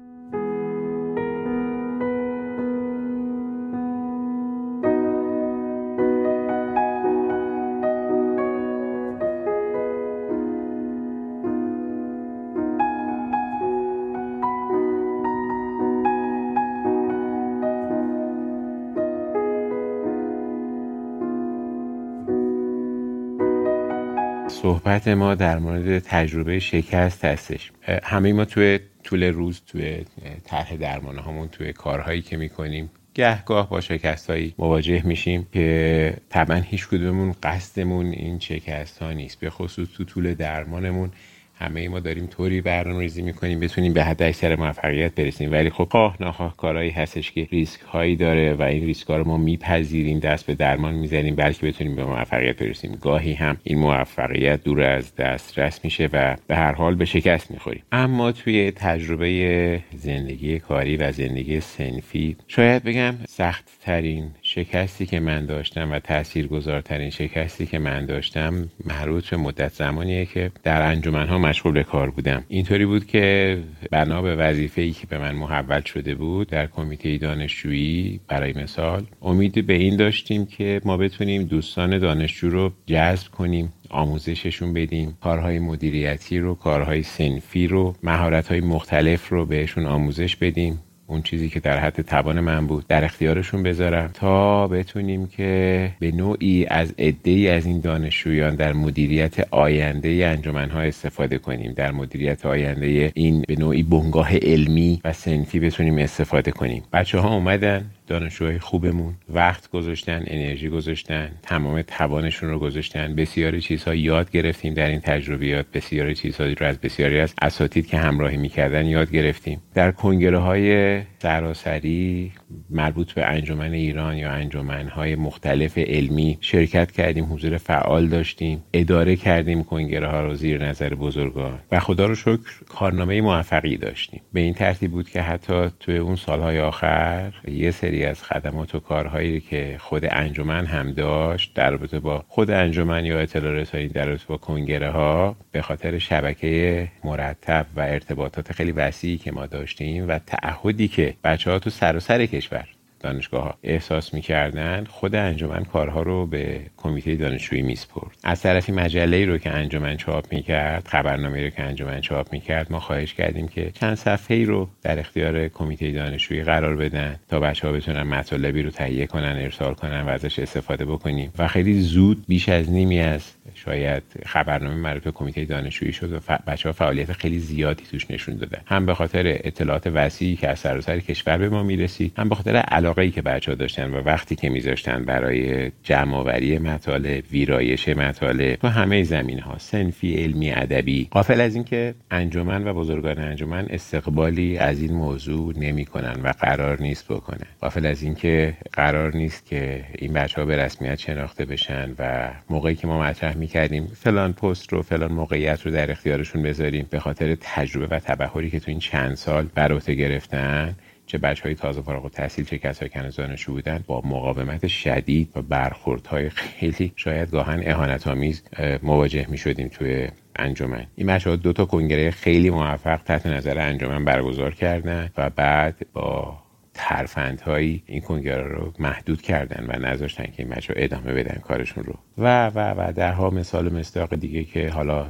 صحبت ما در مورد تجربه شکست هستش. همه ما توی طول روز توی طرح درمان هامون توی کارهایی که می‌کنیم گهگاه با شکست هایی مواجه میشیم که طبعا هیچ کدوممون قصدمون این شکست ها نیست. به خصوص تو طول درمانمون همه ما داریم طوری برنامه ریزی می‌کنیم بتونیم به حد اکثر موفقیت برسیم. ولی خب خواه ناخواه کارهایی هستش که ریسک هایی داره و این ریسک ها رو ما میپذیریم دست به درمان می‌زنیم بلکه بتونیم به موفقیت برسیم. گاهی هم این موفقیت دور از دسترس میشه و به هر حال به شکست می‌خوریم. اما توی تجربه زندگی کاری و زندگی سنفی شاید بگم سخت ترین شکستی که من داشتم و تاثیرگذارترین شکستی که من داشتم مربوط به مدت زمانیه که در انجمنها مشغول به کار بودم. اینطوری بود که بنا به وظیفه ای که به من محول شده بود در کمیته دانشجویی برای مثال امید به این داشتیم که ما بتونیم دوستان دانشجو رو جذب کنیم آموزششون بدیم کارهای مدیریتی رو کارهای سنفی رو مهارت‌های مختلف رو بهشون آموزش بدیم. اون چیزی که در حد توان من بود در اختیارشون بذارم تا بتونیم که به نوعی از عده از این دانشجویان در مدیریت آینده انجمنها استفاده کنیم در مدیریت آینده این به نوعی بنگاه علمی و سنفی بتونیم استفاده کنیم. بچه ها اومدن. دانشجوهای خوبمون وقت گذاشتن انرژی گذاشتن تمام توانشون رو گذاشتن. بسیاری چیزها یاد گرفتیم در این تجربیات. بسیاری چیزهایی رو از بسیاری از اساتید که همراهی می‌کردن یاد گرفتیم. در کنگره های سراسری مربوط به انجمن ایران یا انجمنهای مختلف علمی شرکت کردیم حضور فعال داشتیم اداره کردیم کنگره ها رو زیر نظر بزرگان و خدا رو شکر کارنامه موفقی داشتیم. به این ترتیب بود که حتی توی اون سالهای آخر یه سری از خدمات و کارهایی که خود انجمن هم داشت در رابطه با خود انجمن یا اطلاع رسانی در رابطه با کنگره ها به خاطر شبکه مرتب و ارتباطات خیلی وسیعی که ما داشتیم و تعهدی که بچه ها تو سراسر کشور دانشگاه ها احساس می‌کردن خود انجمن کارها رو به کمیته دانشجویی میسپرد. از طرفی مجله رو که انجمن چاپ می‌کرد خبرنامه رو که انجمن چاپ می‌کرد ما خواهش کردیم که چند صفحه رو در اختیار کمیته دانشجویی قرار بدن تا بچه ها بتونن مطالبی رو تهیه کنن ارسال کنن و ازش استفاده بکنیم. و خیلی زود بیش از نیمی از شاید خبرنامه مربوط به کمیته دانشجویی شد و بچه ها فعالیت خیلی زیادی توش نشون دادن. هم به خاطر اطلاعات وسیعی که از سراسر کشور به ما می‌رسید هم به خاطر علاقه ای که بچه ها داشتن و وقتی که میذاشتن برای جمع آوری مطالب ویرایش مطالب تو همه زمین ها سنفی علمی ادبی. قافل از اینکه انجمن و بزرگان انجمن استقبالی از این موضوع نمی‌کنن و قرار نیست بکنه قافل از اینکه قرار نیست که این بچه ها به رسمیت شناخته بشن و موقعی که ما مطرح می‌کردیم فلان پست رو فلان موقعیت رو در اختیارشون بذاریم به خاطر تجربه و تبهری که تو این چند سال بر عهده گرفتن چه بچه های تازه فارغ التحصیل چه کسایی که دانشجو بودن با مقاومت شدید و برخوردهای خیلی شاید گاهن اهانت آمیز مواجه می شدیم توی انجمن. این بچه دو تا کنگره خیلی موفق تحت نظر انجمن برگزار کردن و بعد با ترفندهایی این کنگره رو محدود کردن و نذاشتن که این بچه ادامه بدن کارشون رو. و و و درها مثال مستاق دیگه که حالا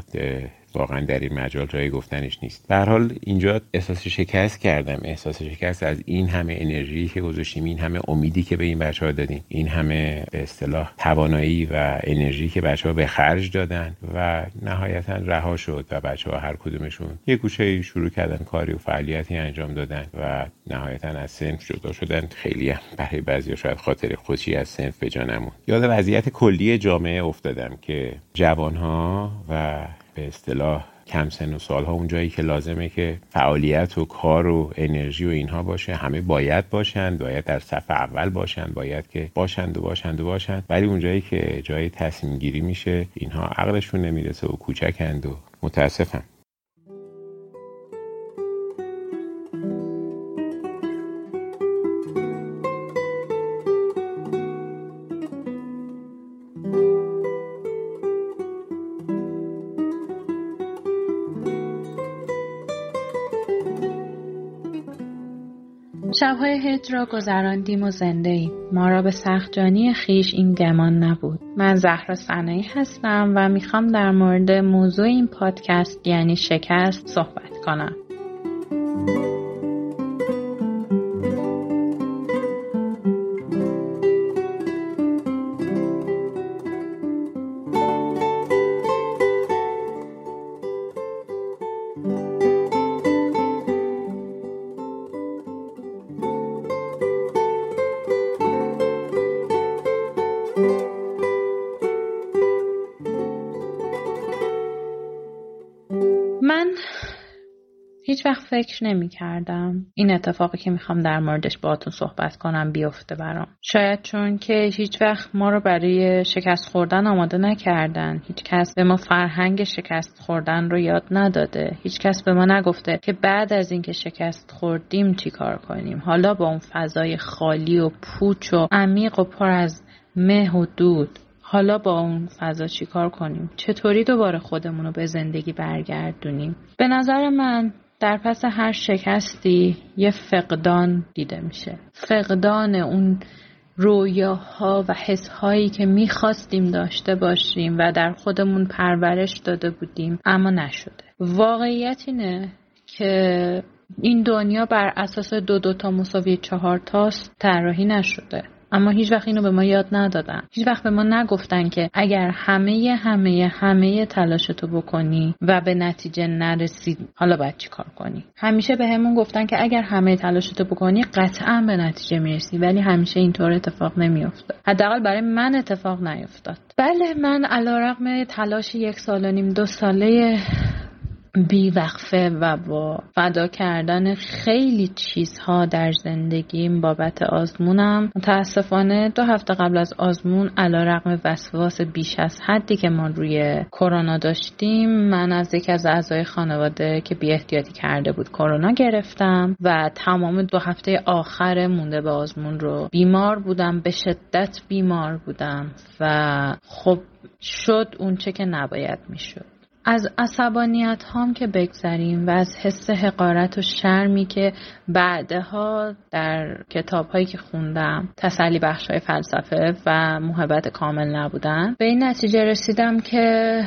واقعا در این مجال جای گفتنش نیست. به حال اینجا احساس شکست کردم. احساس شکست از این همه انرژی که گذاشتیم این همه امیدی که به این بچه ها دادیم این همه به اصطلاح توانایی و انرژی که بچه ها به خرج دادن و نهایتا رها شد و بچه ها هر کدومشون یه گوشه شروع کردن کاری و فعالیتی انجام دادن و نهایتا از سنف جدا شدن. خیلی هم برای بعضی شاید خاطر خوشی از سنف به جانمون. یاد وضعیت کلی جامعه افتادم که جوانها و به اصطلاح کم سن و سالها اون جایی که لازمه که فعالیت و کار و انرژی و اینها باشه همه باید باشند باید در صف اول باشند باید که باشند و باشند و باشند. ولی اون جایی که جای تصمیم گیری میشه اینها عقلشون نمی‌رسه و کوچکند و متاسفم شبهای هج را گذراندیم و زنده ایم. ما را به سختجانی خیش این گمان نبود. من زهرا سنایی هستم و می‌خوام در مورد موضوع این پادکست یعنی شکست صحبت کنم. فکر نمی کردم این اتفاقی که می‌خوام در موردش باهاتون صحبت کنم بیفته برام. شاید چون که هیچ وقت ما رو برای شکست خوردن آماده نکردن. هیچ کس به ما فرهنگ شکست خوردن رو یاد نداده. هیچ کس به ما نگفته که بعد از اینکه شکست خوردیم چی کار کنیم. حالا با اون فضای خالی و پوچ و عمیق و پر از مه و دود حالا با اون فضا چیکار کنیم؟ چطوری دوباره خودمون رو به زندگی برگردونیم؟ به نظر من در پس هر شکستی یه فقدان دیده میشه. فقدان اون رویاها و حسهایی که می‌خواستیم داشته باشیم و در خودمون پرورش داده بودیم اما نشده. واقعیت اینه که این دنیا بر اساس دو دو تا مساوی چهار تاست طراحی نشده. اما هیچ وقت اینو به ما یاد ندادن. هیچ وقت به ما نگفتن که اگر همه همه همه تلاشتو بکنی و به نتیجه نرسید حالا باید چی کار کنی؟ همیشه به همون گفتن که اگر همه تلاشتو بکنی قطعا به نتیجه می‌رسی ولی همیشه اینطور اتفاق نمیافته حداقل برای من اتفاق نیفتاد. بله من علیرغم تلاش یک سال و نیم دو ساله بیوقفه و با فدا کردن خیلی چیزها در زندگیم بابت آزمونم. متاسفانه دو هفته قبل از آزمون علا رقم وسواس بیش از حدی که ما روی کرونا داشتیم من از یکی از اعضای خانواده که بی احتیاطی کرده بود کرونا گرفتم و تمام دو هفته آخر مونده به آزمون رو بیمار بودم به شدت بیمار بودم و خب شد اونچه که نباید می‌شد. از عصبانیت هام که بگذریم و از حس حقارت و شرمی که بعدها در کتاب هایی که خوندم تسلی بخش های فلسفه و محبت کامل نبودن به این نتیجه رسیدم که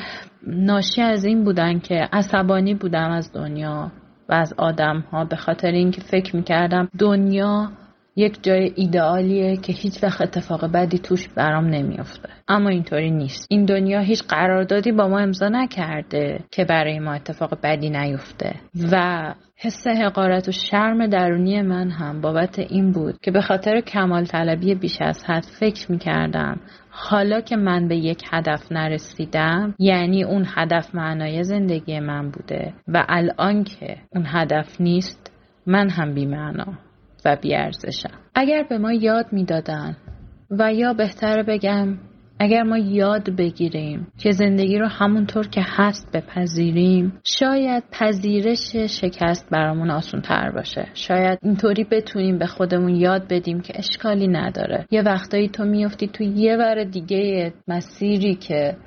ناشی از این بودن که عصبانی بودم از دنیا و از آدم ها به خاطر اینکه فکر می‌کردم دنیا یک جای ایدئالیه که هیچ وقت اتفاق بدی توش برام نمیافته. اما اینطوری نیست. این دنیا هیچ قراردادی با ما امضا نکرده که برای ما اتفاق بدی نیفته. و حس حقارت و شرم درونی من هم بابت این بود که به خاطر کمال طلبی بیش از حد فکر می کردم حالا که من به یک هدف نرسیدم یعنی اون هدف معنای زندگی من بوده و الان که اون هدف نیست من هم بیمعنا. و بیارزشم. اگر به ما یاد می‌دادن و یا بهتر بگم اگر ما یاد بگیریم که زندگی رو همونطور که هست بپذیریم شاید پذیرش شکست برامون آسون تر باشه. شاید اینطوری بتونیم به خودمون یاد بدیم که اشکالی نداره. یه وقتایی تو میافتی تو یه ور دیگه مسیری که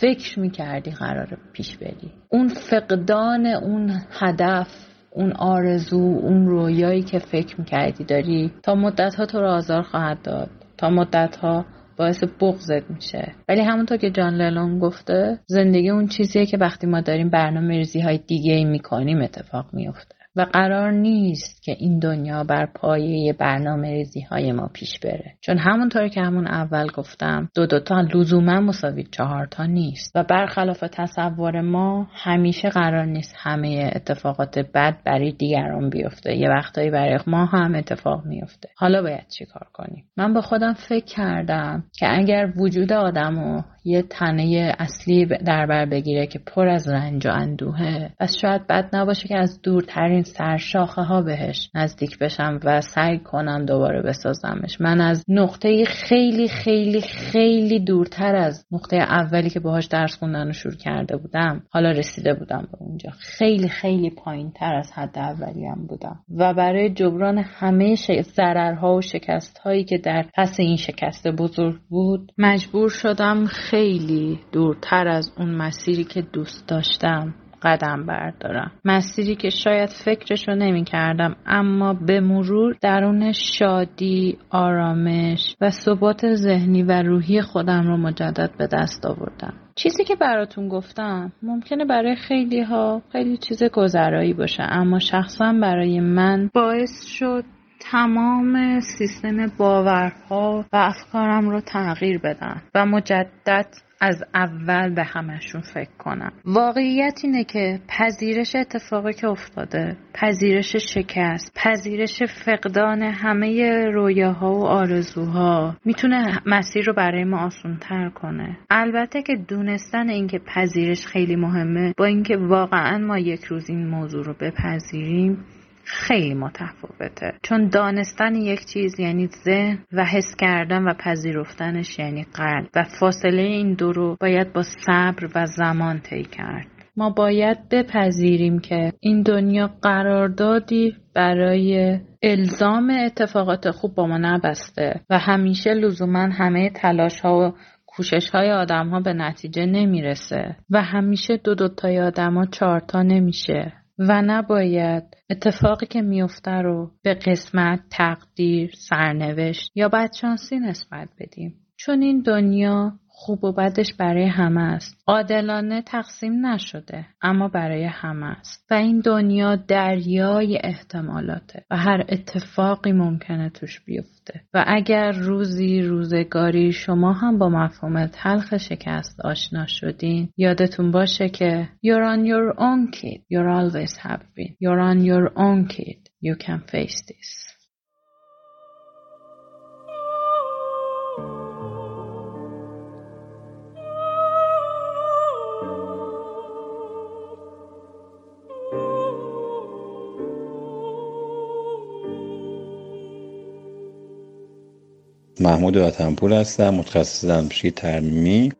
فکر می‌کردی قرار پیش بری. اون فقدان اون هدف اون آرزو اون رویایی که فکر می‌کردی داری تا مدت ها تو رو آزار خواهد داد. تا مدت ها باعث بغضت میشه. ولی همونطور که جان للون گفته زندگی اون چیزیه که وقتی ما داریم برنامه ریزی های دیگه ای می‌کنیم اتفاق میفته و قرار نیست که این دنیا بر پایه برنامه ریزی های ما پیش بره. چون همونطور که همون اول گفتم دو دوتا لزوما مساوی چهار تا نیست. و برخلاف تصور ما همیشه قرار نیست همه اتفاقات بد برای دیگران بیفته. یه وقتایی برای ما هم اتفاق میفته. حالا باید چیکار کنیم؟ من به خودم فکر کردم که اگر وجود آدم یه تنه اصلی در بر بگیره که پر از رنج و اندوهه. پس شاید بد نباشه که از دورترین سرشاخه ها بهش نزدیک بشم و سعی کنم دوباره بسازمش. من از نقطه خیلی خیلی خیلی دورتر از نقطه اولی که باهاش درس خوندن رو شروع کرده بودم حالا رسیده بودم به اونجا. خیلی خیلی پایین تر از حد اولیم بودم. و برای جبران همه ضررها و شکست هایی که در پس این شکست بزرگ بود مجبور شدم خیلی دورتر از اون مسیری که دوست داشتم قدم بردارم. مسیری که شاید فکرش رو نمی کردم اما به مرور درون شادی آرامش و ثبات ذهنی و روحی خودم رو مجدد به دست آوردم. چیزی که براتون گفتم ممکنه برای خیلی ها خیلی چیز گذرایی باشه اما شخصا برای من باعث شد تمام سیستم باورها و افکارم رو تغییر بدم و مجدد از اول به همشون فکر کنم. واقعیت اینه که پذیرش اتفاقی که افتاده پذیرش شکست پذیرش فقدان همه رویاها و آرزوها می‌تونه مسیر رو برای ما آسون تر کنه. البته که دونستن اینکه پذیرش خیلی مهمه با اینکه واقعا ما یک روز این موضوع رو بپذیریم خیلی متفاوته. چون دانستن یک چیز یعنی ذهن و حس کردن و پذیرفتنش یعنی قلب. و فاصله این دو رو باید با صبر و زمان طی کرد. ما باید بپذیریم که این دنیا قراردادی برای الزام اتفاقات خوب با ما نبسته و همیشه لزوما همه تلاش ها و کوشش های آدم ها به نتیجه نمی‌رسه و همیشه دو دوتای آدم ها چارتا نمیشه. و نباید اتفاقی که میفته رو به قسمت تقدیر سرنوشت یا بدشانسی نسبت بدیم. چون این دنیا خوب و بدش برای همه است. عادلانه تقسیم نشده اما برای همه است. و این دنیا دریای احتمالاته و هر اتفاقی ممکنه توش بیفته. و اگر روزی روزگاری شما هم با مفهوم تلخ شکست آشنا شدین یادتون باشه که you're on your own kid. You're always have been. You're on your own kid. You can face this. محمود وطنپور هستم متخصص دندانپزشکی ترمیمی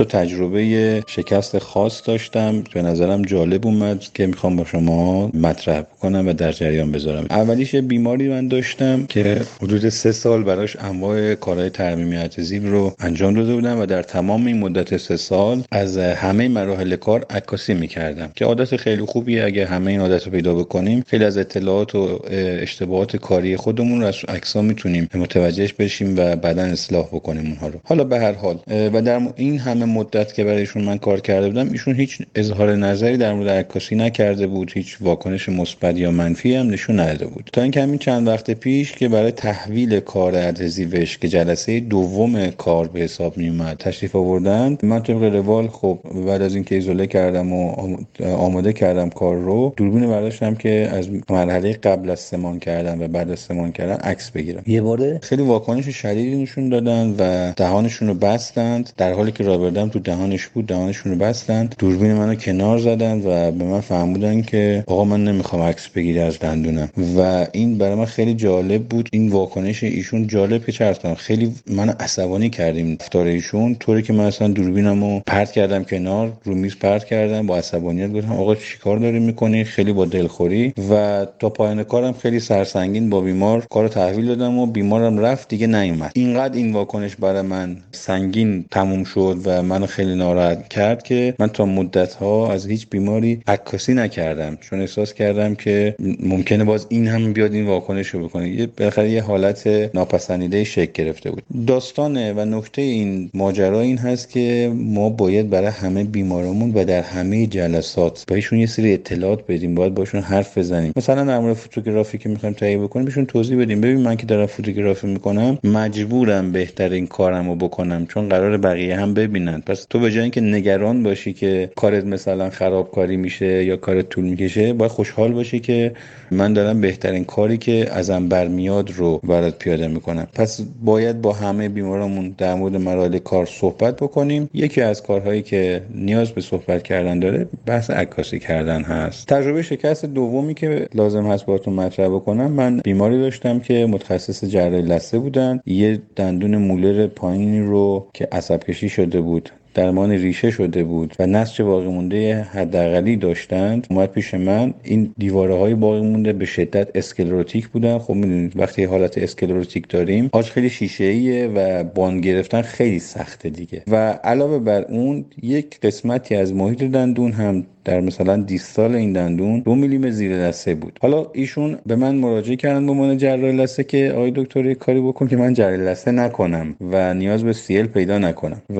تا تجربه شکست خاص داشتم. به نظرم جالب اومد که می‌خوام با شما مطرح کنم و در جریان بذارم. اولیش بیماری من داشتم که حدود سه سال براش انواع کارهای ترمیمی عتزیب رو انجام داده بودم و در تمام این مدت سه سال از همه مراحل کار عکاسی می‌کردم که عادت خیلی خوبیه. اگه همه این عادت رو پیدا بکنیم خیلی از اطلاعات و اشتباهات کاری خودمون رو از عکسا می‌تونیم متوجهش بشیم و بعدا اصلاح بکنیم اونها رو. حالا به هر حال و در این همه مدت که برایشون من کار کرده بودم ایشون هیچ اظهار نظری در مورد عکاسی نکرده بود هیچ واکنش مثبت یا منفی هم نشون نداده بود. تا اینکه همین چند وقت پیش که برای تحویل کار ادهزیوش که جلسه دوم کار به حساب می اومد تشریف آوردند من طبق روال خب بعد از اینکه ایزوله کردم و آماده کردم کار رو دوربین برداشتم که از مرحله قبل از سمان کردن و بعد از سمان کردن عکس بگیرم. یه باره خیلی واکنش شدیدی نشون دادن و دهانشون رو بستند در حالی که رابردم تو دهانش بود دهانشون رو بستند دوربین منو کنار زدن و به من فهمودن که آقا من نمی‌خوام عکس بگیری از دندونم. و این برای من خیلی جالب بود. این واکنش ایشون جالب که چرا خیلی من عصبانی کردیم رفتار ایشون. طوری که من اصلا دوربینمو پرت کردم کنار رو میز پرت کردم با عصبانیت گفتم آقا چیکار داری می‌کنی؟ خیلی با دلخوری. و تا پایان کارم خیلی سرسنگین با بیمار کارو تحویل دادم و بیمارم رفت دیگه نیومد. اینقدر این واکنش برای من سنگین تموم شد و منو خیلی ناراحت کرد که من تا مدت ها از هیچ بیماری عکاسی نکردم. چون احساس کردم که ممکنه باز این هم بیاد این واکنش رو بکنه. یه بالاخره یه حالت ناپسندیده شکل گرفته بود. داستانه و نکته این ماجرا این هست که ما باید برای همه بیمارمون و در همه جلسات بهشون یه سری اطلاعات بدیم. باید باشون حرف بزنیم. مثلا در مورد فوتوگرافی که می‌خوایم تهیه بکنیم بهشون توضیح بدیم. ببین من که دارم فوتوگرافی می‌کنم مجبورم بهترین کارم رو بکنم. چون قرار بقیه هم ببینن پس تو به جای اینکه نگران باشی که کارت مثلا خرابکاری میشه یا کارت طول می‌کشه باید خوشحال باشی که من دارم بهترین کاری که ازم برمیاد رو برات پیاده می‌کنم. پس باید با همه بیمارامون در مورد مراحل کار صحبت بکنیم. یکی از کارهایی که نیاز به صحبت کردن داره بحث عکاسی کردن هست. تجربه شکست دومی که لازم هست باهاتون مطرح بکنم من بیماری داشتم که متخصص جراحی لثه بودن. یه دندون مولر پایینی رو که عصب کشی شده بود درمان ریشه شده بود و نسج باقی مونده حداقلی داشتند. اومد پیش من. این دیواره های باقی مونده به شدت اسکلروتیک بودن. خب می‌دونید وقتی حالت اسکلروتیک داریم آج خیلی شیشه ایه و بان گرفتن خیلی سخته دیگه. و علاوه بر اون یک قسمتی از محیط دندون هم در مثلا دیستال این دندون دو میلیم زیر لثه بود. حالا ایشون به من مراجعه کردن به عنوان جراح لثه که آقای دکتر کاری بکن که من جراح لثه نکنم و نیاز به سیل پیدا نکنم. و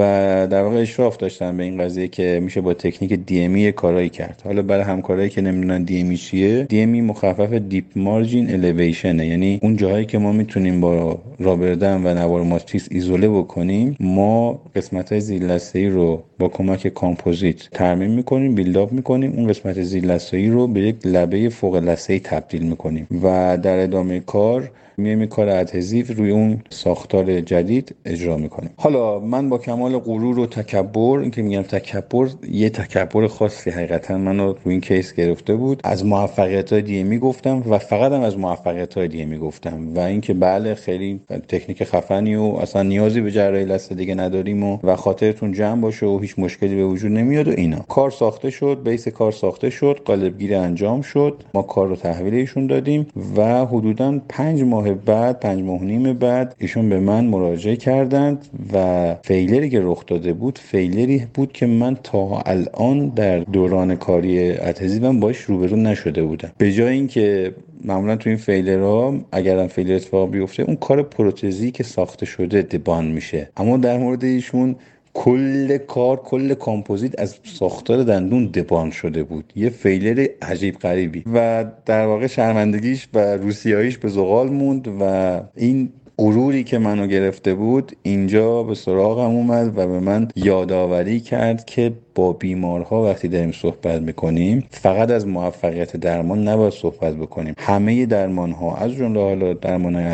در واقع اشراف داشتن به این قضیه که میشه با تکنیک DME کارایی کرد. حالا برای همکارایی که نمی‌دونن DME چیه DME مخفف deep margin elevation یعنی اون جاهایی که ما می‌تونیم با rubber dam و نوار ماتریس ایزوله بکنیم ما قسمت های زیر لثه‌ای رو با کمک کامپوزیت ترمیم می‌کنیم build-up می‌کنیم اون قسمت زیر لثه‌ای رو به یک لبه فوق لثه تبدیل می‌کنیم. و در ادامه کار میایم کار adhesive روی اون ساختار جدید اجرا می‌کنیم. حالا من با کمال غرور و تکبر اینکه میگم تکبر یه تکبر خاصی حقیقتا منو روی این case گرفته بود. از موفقیت های دیگه می‌گفتم و فقط هم از موفقیت های دیگه می‌گفتم و اینکه بله خیلی تکنیک خفنی و اصلا نیازی به جراحی لثه دیگه نداریم و و خاطرتون جمع باشه و هیچ مشکلی به وجود نمیاد و اینا. کار ساخته شد بیس کار ساخته شد قالبگیری انجام شد ما کار رو تحویل ایشون دادیم و حدودا پنج ماه بعد پنج ماه نیم بعد ایشون به من مراجعه کردند و فیلری که رخ داده بود فیلری بود که من تا الان در دوران کاری اتزیبم باش روبرو نشده بودم. به جای اینکه معمولا تو این failure ها اگر failure اتفاق بیفته اون کار پروتزی که ساخته شده debond میشه. اما در مورد ایشون کل کار کل کامپوزیت از ساختار دندون debond شده بود. یه failure عجیب غریبی. و در واقع شرمندگیش و روسیاییش به زغال موند و این غروری که منو گرفته بود اینجا به سراغم اومد و به من یادآوری کرد که با بیمارها وقتی داریم صحبت می‌کنیم فقط از موفقیت درمان نباید صحبت بکنیم. همه درمان ها از جمله حالا درمان های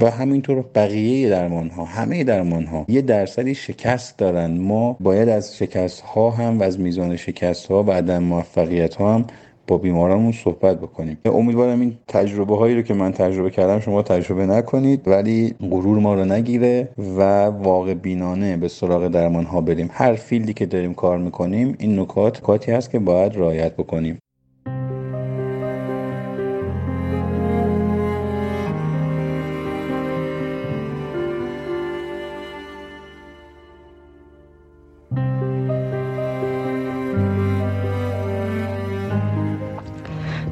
و همینطور بقیه درمان ها همه درمان ها یه درصدی شکست دارن. ما باید از شکست ها هم و از میزان شکست ها و عدم موفقیت ها هم با بیمارانمون صحبت بکنیم. امیدوارم این تجربه هایی رو که من تجربه کردم شما تجربه نکنید ولی غرور ما رو نگیره و واقع بینانه به سراغ درمان ها بریم. هر فیلدی که داریم کار می‌کنیم این نکات نکاتی هست که باید رعایت بکنیم.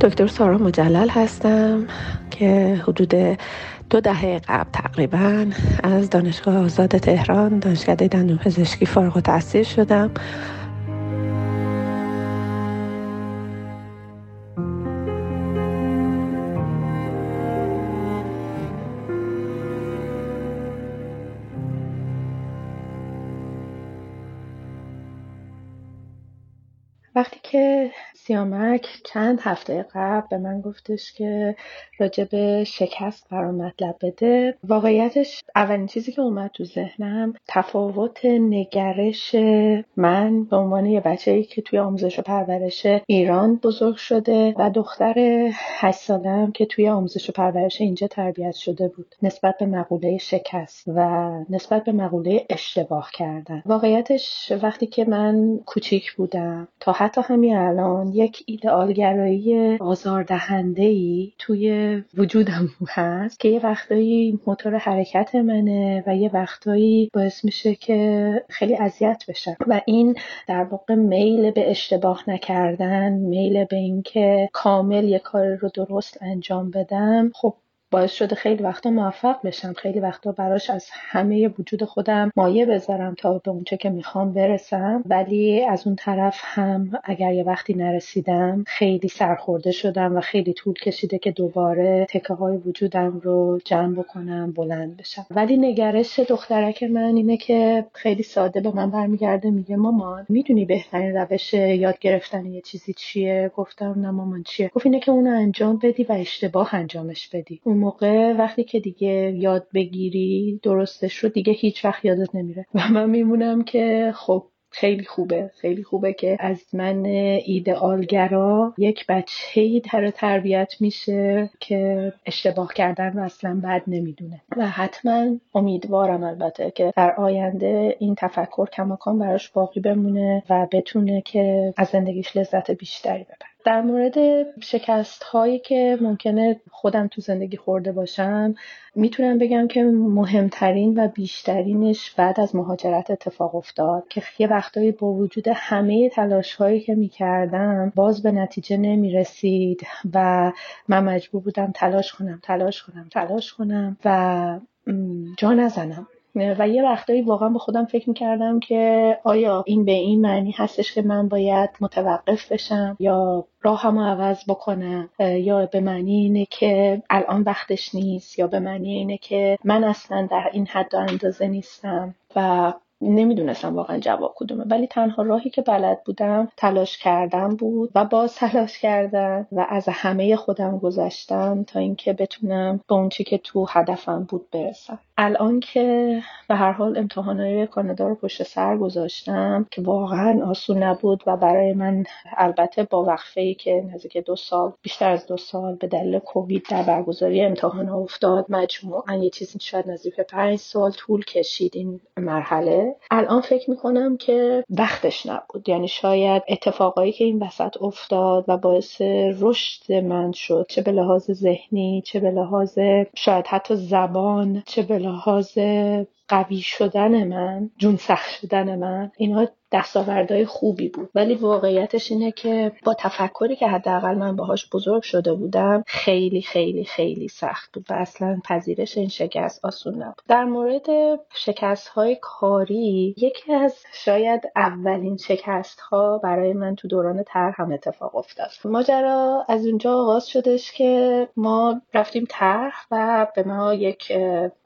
دکتر سارا مجلل هستم که حدود دو دهه قبل تقریبا از دانشگاه آزاد تهران دانشکده دندون پزشکی فارغ التحصیل شدم. وقتی که سیامک چند هفته قبل به من گفتش که راجع به شکست برام مطلب بده. واقعیتش اولین چیزی که اومد تو ذهنم تفاوت نگرش من به عنوان یه بچه ای که توی آموزش و پرورش ایران بزرگ شده و دختر هشت سالم که توی آموزش و پرورش اینجا تربیت شده بود. نسبت به مقوله شکست و نسبت به مقوله اشتباه کردن. واقعیتش وقتی که من کوچیک بودم تا حتی همین الان یک ایدئالگرایی آزاردهنده ای توی وجودم هست که یه وقتایی موتور حرکت منه و یه وقتایی باعث میشه که خیلی اذیت بشم. و این در واقع میل به اشتباه نکردن میل به اینکه کامل یه کار رو درست انجام بدم خب باعث شده خیلی وقتا موفق بشم خیلی وقتا براش از همه وجود خودم مایه بذارم تا به اونچه که می‌خوام برسم. ولی از اون طرف هم اگر یه وقتی نرسیدم خیلی سرخورده شدم و خیلی طول کشیده که دوباره تکه های وجودم رو جمع بکنم بلند بشم. ولی نگرش دخترک من اینه که خیلی ساده به من برمیگرده میگه مامان می‌دونی بهترین روش یاد گرفتن یه چیزی چیه؟ گفتم نه مامان چیه؟ گفت اینه که اونو انجام بدی و اشتباه انجامش بدی. موقع وقتی که دیگه یاد بگیری درستش رو دیگه هیچ وقت یادت نمیره. و من میمونم که خب خیلی خوبه. خیلی خوبه که از من ایدئالگرا یک بچه ای در تربیت میشه که اشتباه کردن رو اصلا بد نمی‌دونه. و حتما امیدوارم البته که در آینده این تفکر کماکان براش باقی بمونه و بتونه که از زندگیش لذت بیشتری ببره. در مورد شکست هایی که ممکنه خودم تو زندگی خورده باشم می‌تونم بگم که مهمترین و بیشترینش بعد از مهاجرت اتفاق افتاد که یه وقتایی با وجود همه تلاش هایی که می‌کردم باز به نتیجه نمی‌رسید و من مجبور بودم تلاش کنم تلاش کنم تلاش کنم و جا نزنم. و یه وقتایی واقعا به خودم فکر می‌کردم که آیا این به این معنی هستش که من باید متوقف بشم یا راهمو عوض بکنم یا به معنی اینه که الان وقتش نیست یا به معنی اینه که من اصلا در این حد و اندازه نیستم و نمی‌دونستم واقعا جواب کدومه. ولی تنها راهی که بلد بودم تلاش کردم بود و باز تلاش کردم و از همه خودم گذشتم تا اینکه بتونم به اون چی که تو هدفم بود برسم. الان که به هر حال امتحانات کانادا رو پشت سر گذاشتم که واقعا آسون نبود و برای من البته با وقفه ای که نزدیک دو سال بیشتر از دو سال به دلیل کووید در برگزاری امتحان افتاد مجموعا یه چیزی شاید نزدیک پنج سال طول کشید این مرحله. الان فکر می‌کنم که وقتش نبود. یعنی شاید اتفاقایی که این وسط افتاد و باعث رشد من شد چه به لحاظ ذهنی چه به لحاظ شاید حتی زبان چه به لحاظ قوی شدن من جون سخت شدن من اینها دستاوردهای خوبی بود. ولی واقعیتش اینه که با تفکری که حداقل من باهاش بزرگ شده بودم خیلی خیلی خیلی سخت بود و اصلا پذیرش این شکست آسون نبود. در مورد شکست های کاری یکی از شاید اولین شکست ها برای من تو دوران طرح هم اتفاق افتاد. ماجرا از اونجا آغاز شدش که ما رفتیم طرح و به ما یک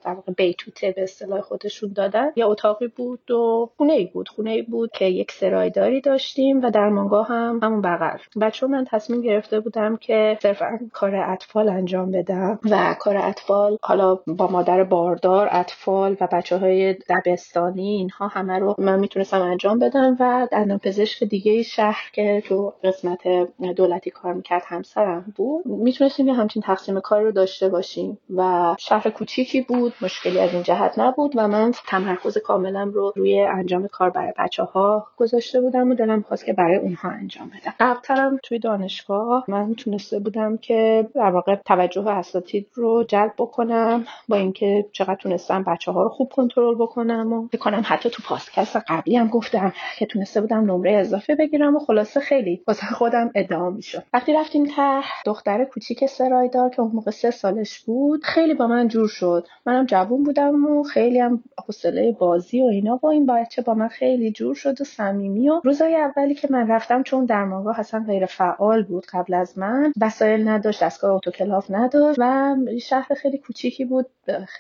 در بیتوته به اصطلاح خودشون دادن. یه اتاقی بود و خونه ای بود خونه ای بود که یک سرایداری داشتیم و درمانگاه هم همون بغل. بچه من تصمیم گرفته بودم که صرفا کار اطفال انجام بدم و کار اطفال حالا با مادر باردار اطفال و بچه های دبستانی اینها همه رو من می‌تونستم انجام بدم و دندان پزشک دیگه شهر که تو قسمت دولتی کار می‌کرد همسرم بود. می‌تونستیم یه همچین تقسیم کار رو داشته باشیم و شهر کوچیکی بود مشکلی از این جهت نبود و من تمرکز کاملم رو روی انجام کار برای بچه ها گذاشته بودم و دلم خواست که برای اونها انجام بدم. قبلترم توی دانشگاه من تونسته بودم که در واقع توجه اساتید رو جلب بکنم با اینکه چقدر تونستم بچه ها رو خوب کنترل بکنم و بکنم حتی تو پادکست قبلی هم گفتم که تونسته بودم نمره اضافه بگیرم و خلاصه خیلی واسه خودم ادعا می‌شد. وقتی رفتیم ته دختر کوچیک سرایدار که اون موقع سه سالش بود خیلی با من جور شد. منم جوون بودم و خیلی هم حوصله بازی و اینا با این بچه با من خیلی جور شد. و صمیمی و روزای اولی که من رفتم چون درمانگاه اصلا غیر فعال بود قبل از من وسایل نداشت دستگاه اتوکلاف نداشت و شهر خیلی کوچیکی بود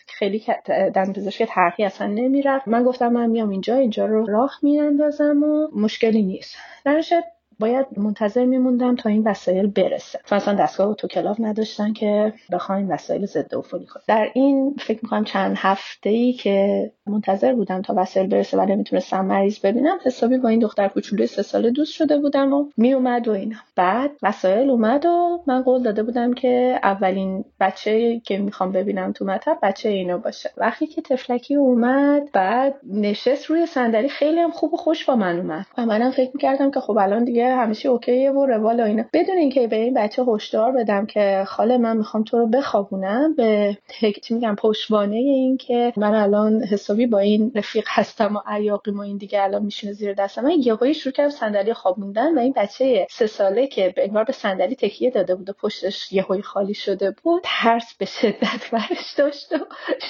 خیلی دن پزشک ترخی اصلا نمی‌رفت. من گفتم من میام اینجا اینجا رو راه میاندازم و مشکلی نیست. در باید منتظر میموندم تا این وسایل برسه. چون اصلا دستگاه کلاف نداشتن که بخواین وسایل ضد عفونی کنن در این فکر می‌کنم چند هفته ای که منتظر بودم تا وسایل برسه و نمی‌تونستم مریض ببینم. حسابی با این دختر کوچولوی سه ساله دوست شده بودم و میومد و اینا. بعد وسایل اومد و من قول داده بودم که اولین بچه که می‌خوام ببینم تو مطب بچه اینو باشه. وقتی که تفلکی اومد بعد نشست روی صندلی خیلی هم خوب و خوش با من اومد. و منم فکر می‌کردم که خب الان دیگه همیشه اوکیه و روال و اینا. بدون اینکه به این بچه هشدار بدم که خاله من می‌خوام تو رو بخوابونم به چی میگم پشوانه این که من الان حسابی با این رفیق هستم و عیاقیم و این دیگه الان میشینه زیر دستم. من یهویی شروع کردم صندلی خوابوندن و این بچه سه ساله که انگار به صندلی تکیه داده بود و پشتش یهویی خالی شده بود ترس به شدت برش داشت و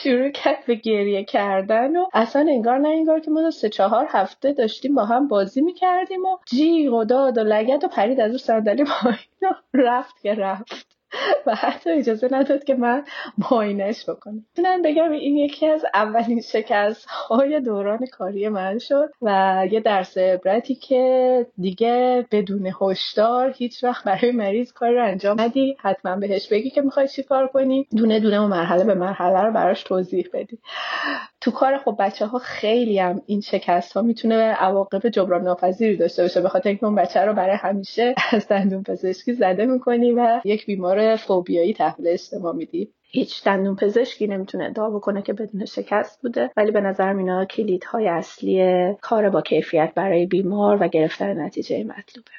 شروع کرد به گریه کردن و اصلا انگار نه انگار که ما سه چهار هفته داشتیم با هم بازی می‌کردیم و جیغ و داد و لگت و پرید از اون صندلی پایین رفت که رفت. *laughs* و حتی اجازه نداد که من ماینش بکنم. می‌تونم بگم این یکی از اولین شکست های دوران کاری من شد و یه درس عبرتی که دیگه بدون هشدار هیچ وقت برای مریض کار رو انجام ندی. حتما بهش بگی که می‌خوای چی کار کنی. دونه دونه و مرحله به مرحله رو براش توضیح بدی. تو کار خب بچه ها خیلی هم این شکست ها می‌تونه عواقب جبران ناپذیری داشته باشه. به خاطر اینکه اون بچه رو برای همیشه از دندون پزشکی زده می‌کنی و یک بیمار فوبیایی تحویل اجتماع میدی. هیچ دندون پزشکی نمی‌تونه ادعا بکنه که بدون شکست بوده ولی به نظر اینا کلیدهای اصلی کار با کیفیت برای بیمار و گرفتن نتیجه مطلوبه.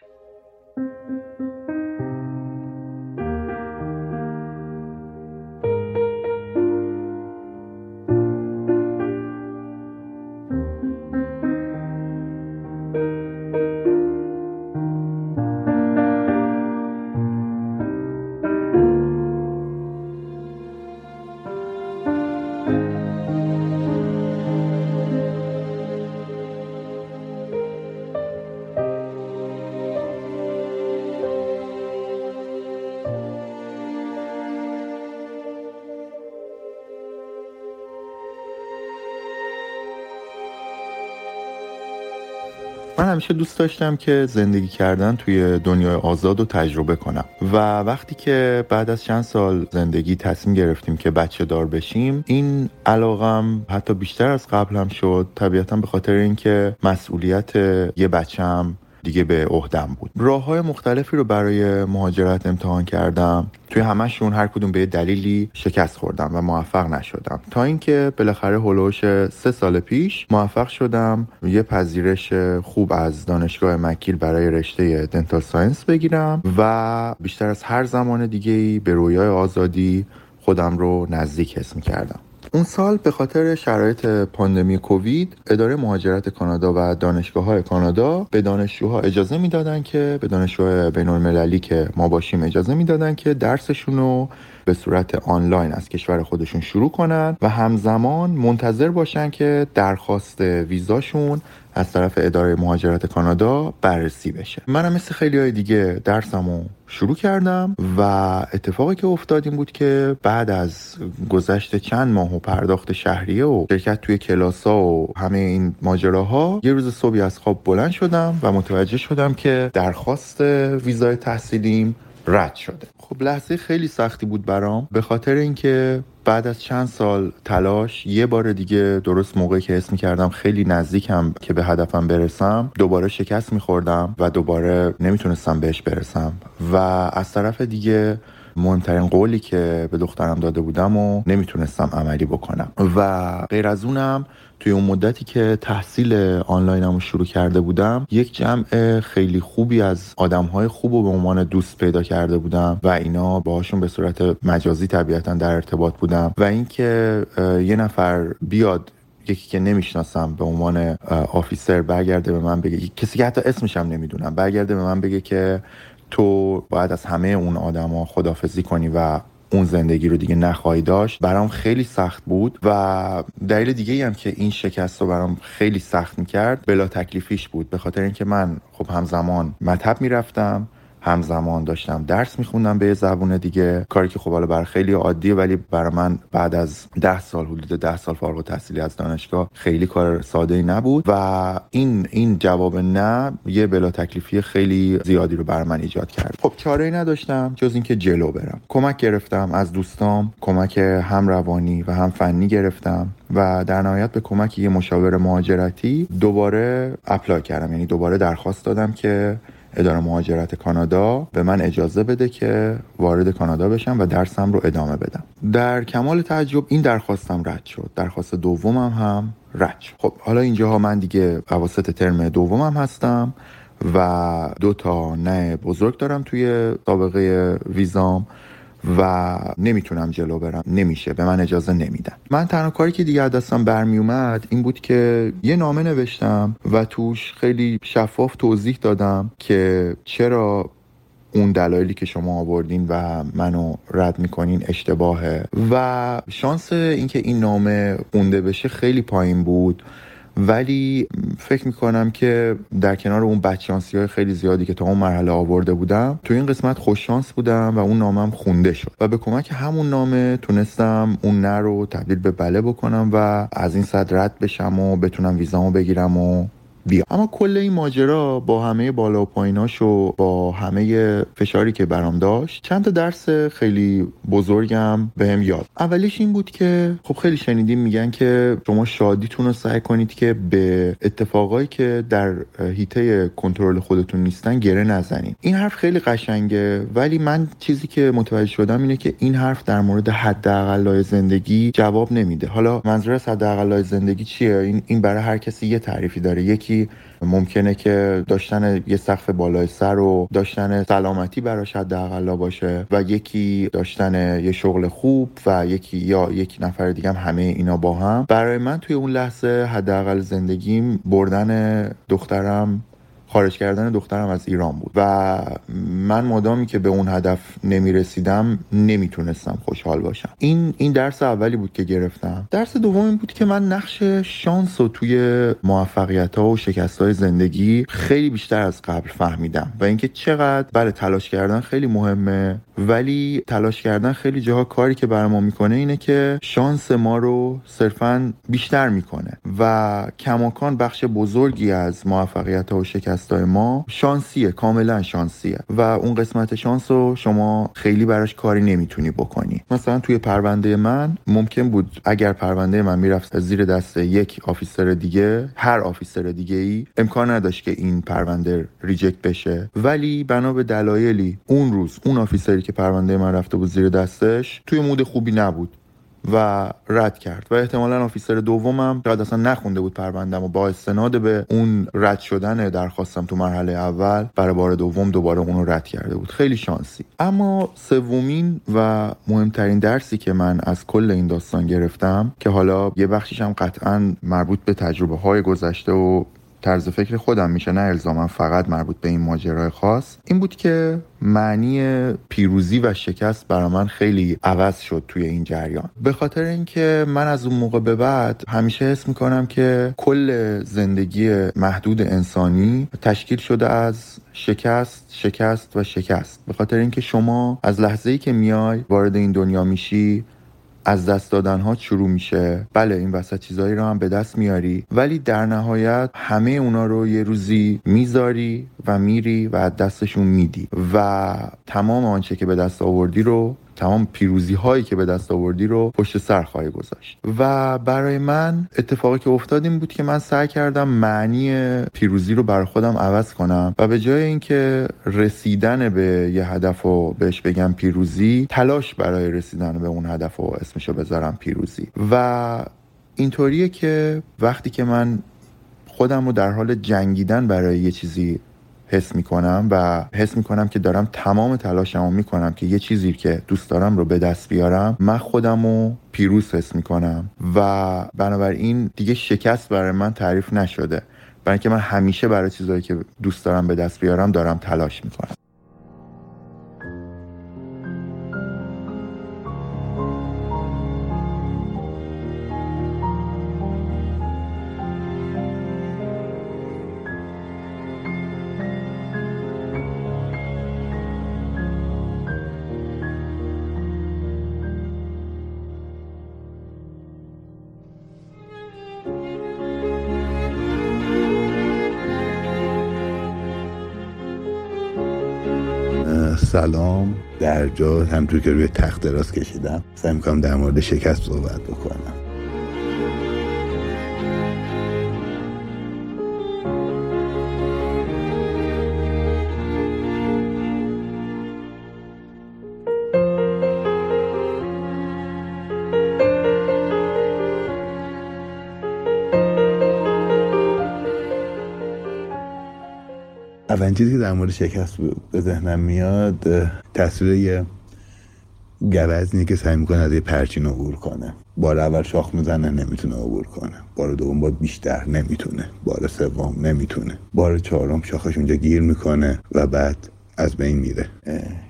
همیشه دوست داشتم که زندگی کردن توی دنیای آزاد و تجربه کنم. و وقتی که بعد از چند سال زندگی تصمیم گرفتیم که بچه دار بشیم این علاقم حتی بیشتر از قبل هم شد. طبیعتا به خاطر اینکه مسئولیت یه بچم دیگه به عهدم بود. راه های مختلفی رو برای مهاجرت امتحان کردم. توی همشون هر کدوم به دلیلی شکست خوردم و موفق نشدم. تا اینکه بالاخره هلوش سه سال پیش موفق شدم یه پذیرش خوب از دانشگاه مک‌گیل برای رشته dental science بگیرم و بیشتر از هر زمان دیگه به رویای آزادی خودم رو نزدیک حس کردم اون سال به خاطر شرایط پاندمی کووید اداره مهاجرت کانادا و دانشگاه های کانادا به دانشجوها اجازه می‌دادن که به دانشجو بین المللی که ما باشیم اجازه می‌دادن که درسشون رو به صورت آنلاین از کشور خودشون شروع کنن و همزمان منتظر باشن که درخواست ویزاشون از طرف اداره مهاجرت کانادا بررسی بشه. منم مثل خیلی های دیگه درسمو شروع کردم و اتفاقی که افتاد این بود که بعد از گذشت چند ماه و پرداخت شهریه و شرکت توی کلاسا و همه این ماجراها یه روز صبحی از خواب بلند شدم و متوجه شدم که درخواست ویزای تحصیلیم رد شده. خب لحظه خیلی سختی بود برام به خاطر اینکه بعد از چند سال تلاش یه بار دیگه درست موقعی که اسم کردم خیلی نزدیکم که به هدفم برسم دوباره شکست میخوردم و دوباره نمی‌تونستم بهش برسم. و از طرف دیگه مهمترین قولی که به دخترم داده بودم و نمی‌تونستم عملی بکنم. و غیر از اونم توی اون مدتی که تحصیل آنلاینم رو شروع کرده بودم یک جمع خیلی خوبی از آدمهای خوب و به عنوان دوست پیدا کرده بودم و اینا باهاشون به صورت مجازی طبیعتا در ارتباط بودم. و اینکه یه نفر بیاد یکی که نمی‌شناسم به عنوان آفیسر برگرده به من بگه کسی که حتی اسمش هم نمی‌دونم برگرده به من بگه که تو باید از همه اون آدما خدافزی کنی و اون زندگی رو دیگه نخواهی داشت. برام خیلی سخت بود و دلیل دیگه هم که این شکست رو برام خیلی سخت می‌کرد بلا تکلیفیش بود. به خاطر اینکه من خب همزمان مطب می‌رفتم. همزمان داشتم درس میخوندم به زبون دیگه. کاری که خب حالا بر خیلی عادیه ولی برای من بعد از ده سال حدود ده سال فارغ تحصیلی از دانشگاه خیلی کار ساده ای نبود و این این جواب نه یه بلا تکلیفی خیلی زیادی رو بر من ایجاد کرد. خب چاره ای نداشتم جز اینکه جلو برم. کمک گرفتم از دوستام کمک هم روانی و هم فنی گرفتم و در نهایت به کمک یه مشاور مهاجرتی دوباره اپلای کردم. یعنی دوباره درخواست دادم که اداره مهاجرت کانادا به من اجازه بده که وارد کانادا بشم و درسم رو ادامه بدم. در کمال تعجب این درخواستم رد شد. درخواست دومم هم رد شد. خب حالا اینجاها من دیگه اواسط ترم دومم هستم و دو تا نه بزرگ دارم توی سابقه ویزام. و نمی‌تونم جلو برم. نمیشه. به من اجازه نمیدن. من تنها کاری که دیگه دستم برمی اومد این بود که یه نامه نوشتم و توش خیلی شفاف توضیح دادم که چرا اون دلایلی که شما آوردین و منو رد می‌کنین اشتباهه. و شانس اینکه این نامه خونده بشه خیلی پایین بود. ولی فکر می‌کنم که در کنار اون بدشانسی های خیلی زیادی که تا اون مرحله آورده بودم تو این قسمت خوششانس بودم و اون نامم خونده شد و به کمک همون نامه تونستم اون نه رو تبدیل به بله بکنم و از این صد رد بشم و بتونم ویزامو بگیرم و بیا. اما کل این ماجرا با همه بالا و پاییناش و با همه فشاری که برام داشت چند تا درس خیلی بزرگم بهم یاد. اولیش این بود که خب خیلی شنیدیم میگن که شما شادیتون رو سعی کنید که به اتفاقایی که در هیته کنترل خودتون نیستن گره نزنید. این حرف خیلی قشنگه ولی من چیزی که متوجه شدم اینه که این حرف در مورد حداقل زندگی جواب نمیده. حالا منظور از زندگی چیه؟ این این برای هر کسی یه تعریفی داره. یکی ممکنه که داشتن یه سقف بالای سر و داشتن سلامتی براش حداقل باشه و یکی داشتن یه شغل خوب و یکی یا یک نفر دیگه هم همه اینا با هم. برای من توی اون لحظه حداقل زندگیم بردن دخترم خارج کردن دخترم از ایران بود و من مادامی که به اون هدف نمی رسیدم نمی‌تونستم خوشحال باشم. این این درس اولی بود که گرفتم. درس دوم بود که من نقش شانس رو توی موفقیت ها و شکست های زندگی خیلی بیشتر از قبل فهمیدم و اینکه چقدر بله تلاش کردن خیلی مهمه. ولی تلاش کردن خیلی جاها کاری که بر ما می‌کنه اینه که شانس ما رو صرفا بیشتر می‌کنه و کماکان بخش بزرگی از موفقیت ها و شکست ما شانسیه کاملا شانسیه و اون قسمت شانس رو شما خیلی براش کاری نمی‌تونی بکنی. مثلا توی پرونده من ممکن بود اگر پرونده من می‌رفت زیر دست یک officer دیگه هر officer دیگه ای امکان نداشت که این پرونده reject بشه. ولی بنا به دلایلی اون روز اون officer ی که پرونده من رفته بود زیر دستش توی mood خوبی نبود و رد کرد. و احتمالا آفیسر دومم شاید اصلا نخونده بود پروندم و با استناد به اون رد شدن درخواستم تو مرحله اول برای بار دوم دوباره اون رو رد کرده بود. خیلی شانسی. اما سومین و مهمترین درسی که من از کل این داستان گرفتم که حالا یه بخشیش هم قطعا مربوط به تجربه های گذشته و طرز فکر خودم میشه نه الزاما فقط مربوط به این ماجرای خاص. این بود که معنی پیروزی و شکست برای من خیلی عوض شد توی این جریان. به خاطر اینکه من از اون موقع به بعد همیشه حس می‌کنم که کل زندگی محدود انسانی تشکیل شده از شکست شکست و شکست. به خاطر اینکه شما از لحظه ای که میای وارد این دنیا میشی از دست دادن ها شروع میشه. بله این وسط چیزایی رو هم به دست میاری ولی در نهایت همه اونا رو یه روزی می‌ذاری و میری و دستشون میدی. و تمام آنچه که به دست آوردی رو تمام پیروزی هایی که به دست آوردی رو پشت سر خواهی گذاشت. و برای من اتفاقی که افتاد این بود که من سعی کردم معنی پیروزی رو بر خودم عوض کنم و به جای اینکه رسیدن به یه هدف و بهش بگم پیروزی تلاش برای رسیدن به اون هدف و اسمشو بذارم پیروزی. و اینطوریه که وقتی که من خودم رو در حال جنگیدن برای یه چیزی حس می‌کنم و حس می‌کنم که دارم تمام تلاشمو می‌کنم که یه چیزی که دوست دارم رو به دست بیارم من خودم رو پیروز حس می‌کنم و بنابراین دیگه شکست برای من تعریف نشده. برای اینکه من همیشه برای چیزهایی که دوست دارم به دست بیارم دارم تلاش می‌کنم. در جا همطور که روی تخت دراز کشیدم سعی می‌کنم در مورد شکست صحبت بکنم. اولین چیزی که در مورد شکست به ذهنم میاد تصویر یه گوزنی که سعی می‌کنه از یه پرچین عبور کنه. بار اول شاخ می‌زنه نمی‌تونه عبور کنه. بار دوم باید بیشتر نمی‌تونه. بار سوم نمی‌تونه. بار چهارم شاخش اونجا گیر می‌کنه و بعد از بین میره.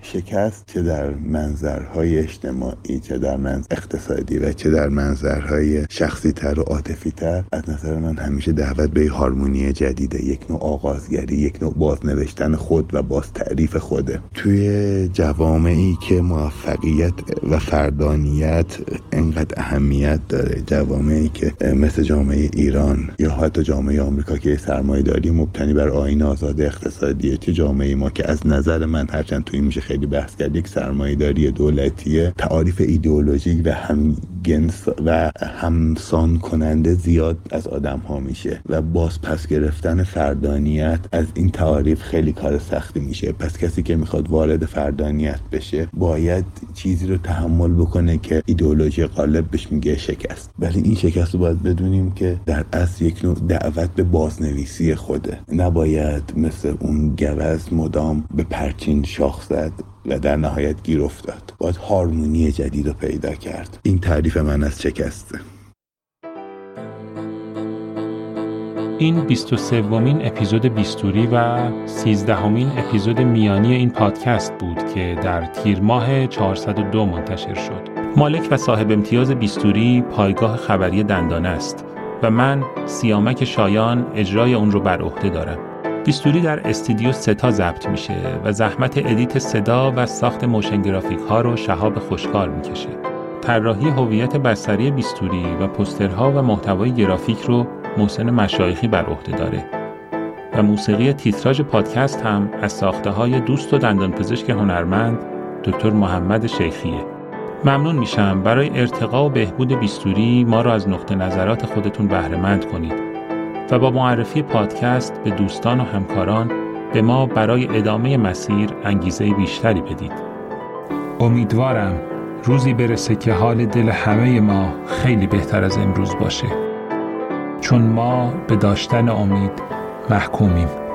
شکست چه در منظرهای اجتماعی چه در منظر اقتصادی و چه در منظرهای شخصی تر و عاطفی تر از نظر من همیشه دعوت به هارمونی جدیده یک نوع آغازگری یک نوع بازنوشتن خود و باز تعریف خوده. توی جوامعی که موفقیت و فردانیت انقدر اهمیت داره جوامعی که مثل جامعه ایران یا حتی جامعه آمریکا که سرمایه داری مبتنی بر آین آزاد اقتصادیه چه جامعه ما که از نظر من هرچند توی میشه خیلی بحث کرد یک سرمایهداری دولتیه تعاریف ایدئولوژیک و هم گنس و همسان کننده زیاد از آدم ها میشه و باز پس گرفتن فردانیت از این تعاریف خیلی کار سختی میشه. پس کسی که می‌خواد وارد فردانیت بشه باید چیزی رو تحمل بکنه که ایدئولوژی غالب بهش میگه شکست. ولی این شکست رو باید بدونیم که در اصل یک نوع دعوت به بازنویسی خوده. نباید مثل اون گوز مدام به پرچین شاخ زد. و در نهایت گیر افتاد باید هارمونی جدید رو پیدا کرد این تعریف من از شکسته این 23 ومین اپیزود بیستوری و 13 همین اپیزود میانی این پادکست بود که در تیر ماه 402 منتشر شد. مالک و صاحب امتیاز بیستوری پایگاه خبری دندانه است و من سیامک شایان اجرای اون رو بر عهده دارم. بیستوری در استودیو ستا ضبط میشه و زحمت edit صدا و ساخت motion graphic ها رو شهاب خوشکار می‌کشه. طراحی هویت بصری بیستوری و پوسترها و محتوای گرافیک رو محسن مشایخی بر عهده داره. و موسیقی تیتراژ پادکست هم از ساخته های دوست و دندانپزشک هنرمند دکتر محمد شیخیه. ممنون میشم برای ارتقا و بهبود بیستوری ما را از نقطه نظرات خودتون بهرهمند کنید. و با معرفی پادکست به دوستان و همکاران به ما برای ادامه مسیر انگیزه بیشتری بدید. امیدوارم روزی برسه که حال دل همه ما خیلی بهتر از امروز باشه. چون ما به داشتن امید محکومیم.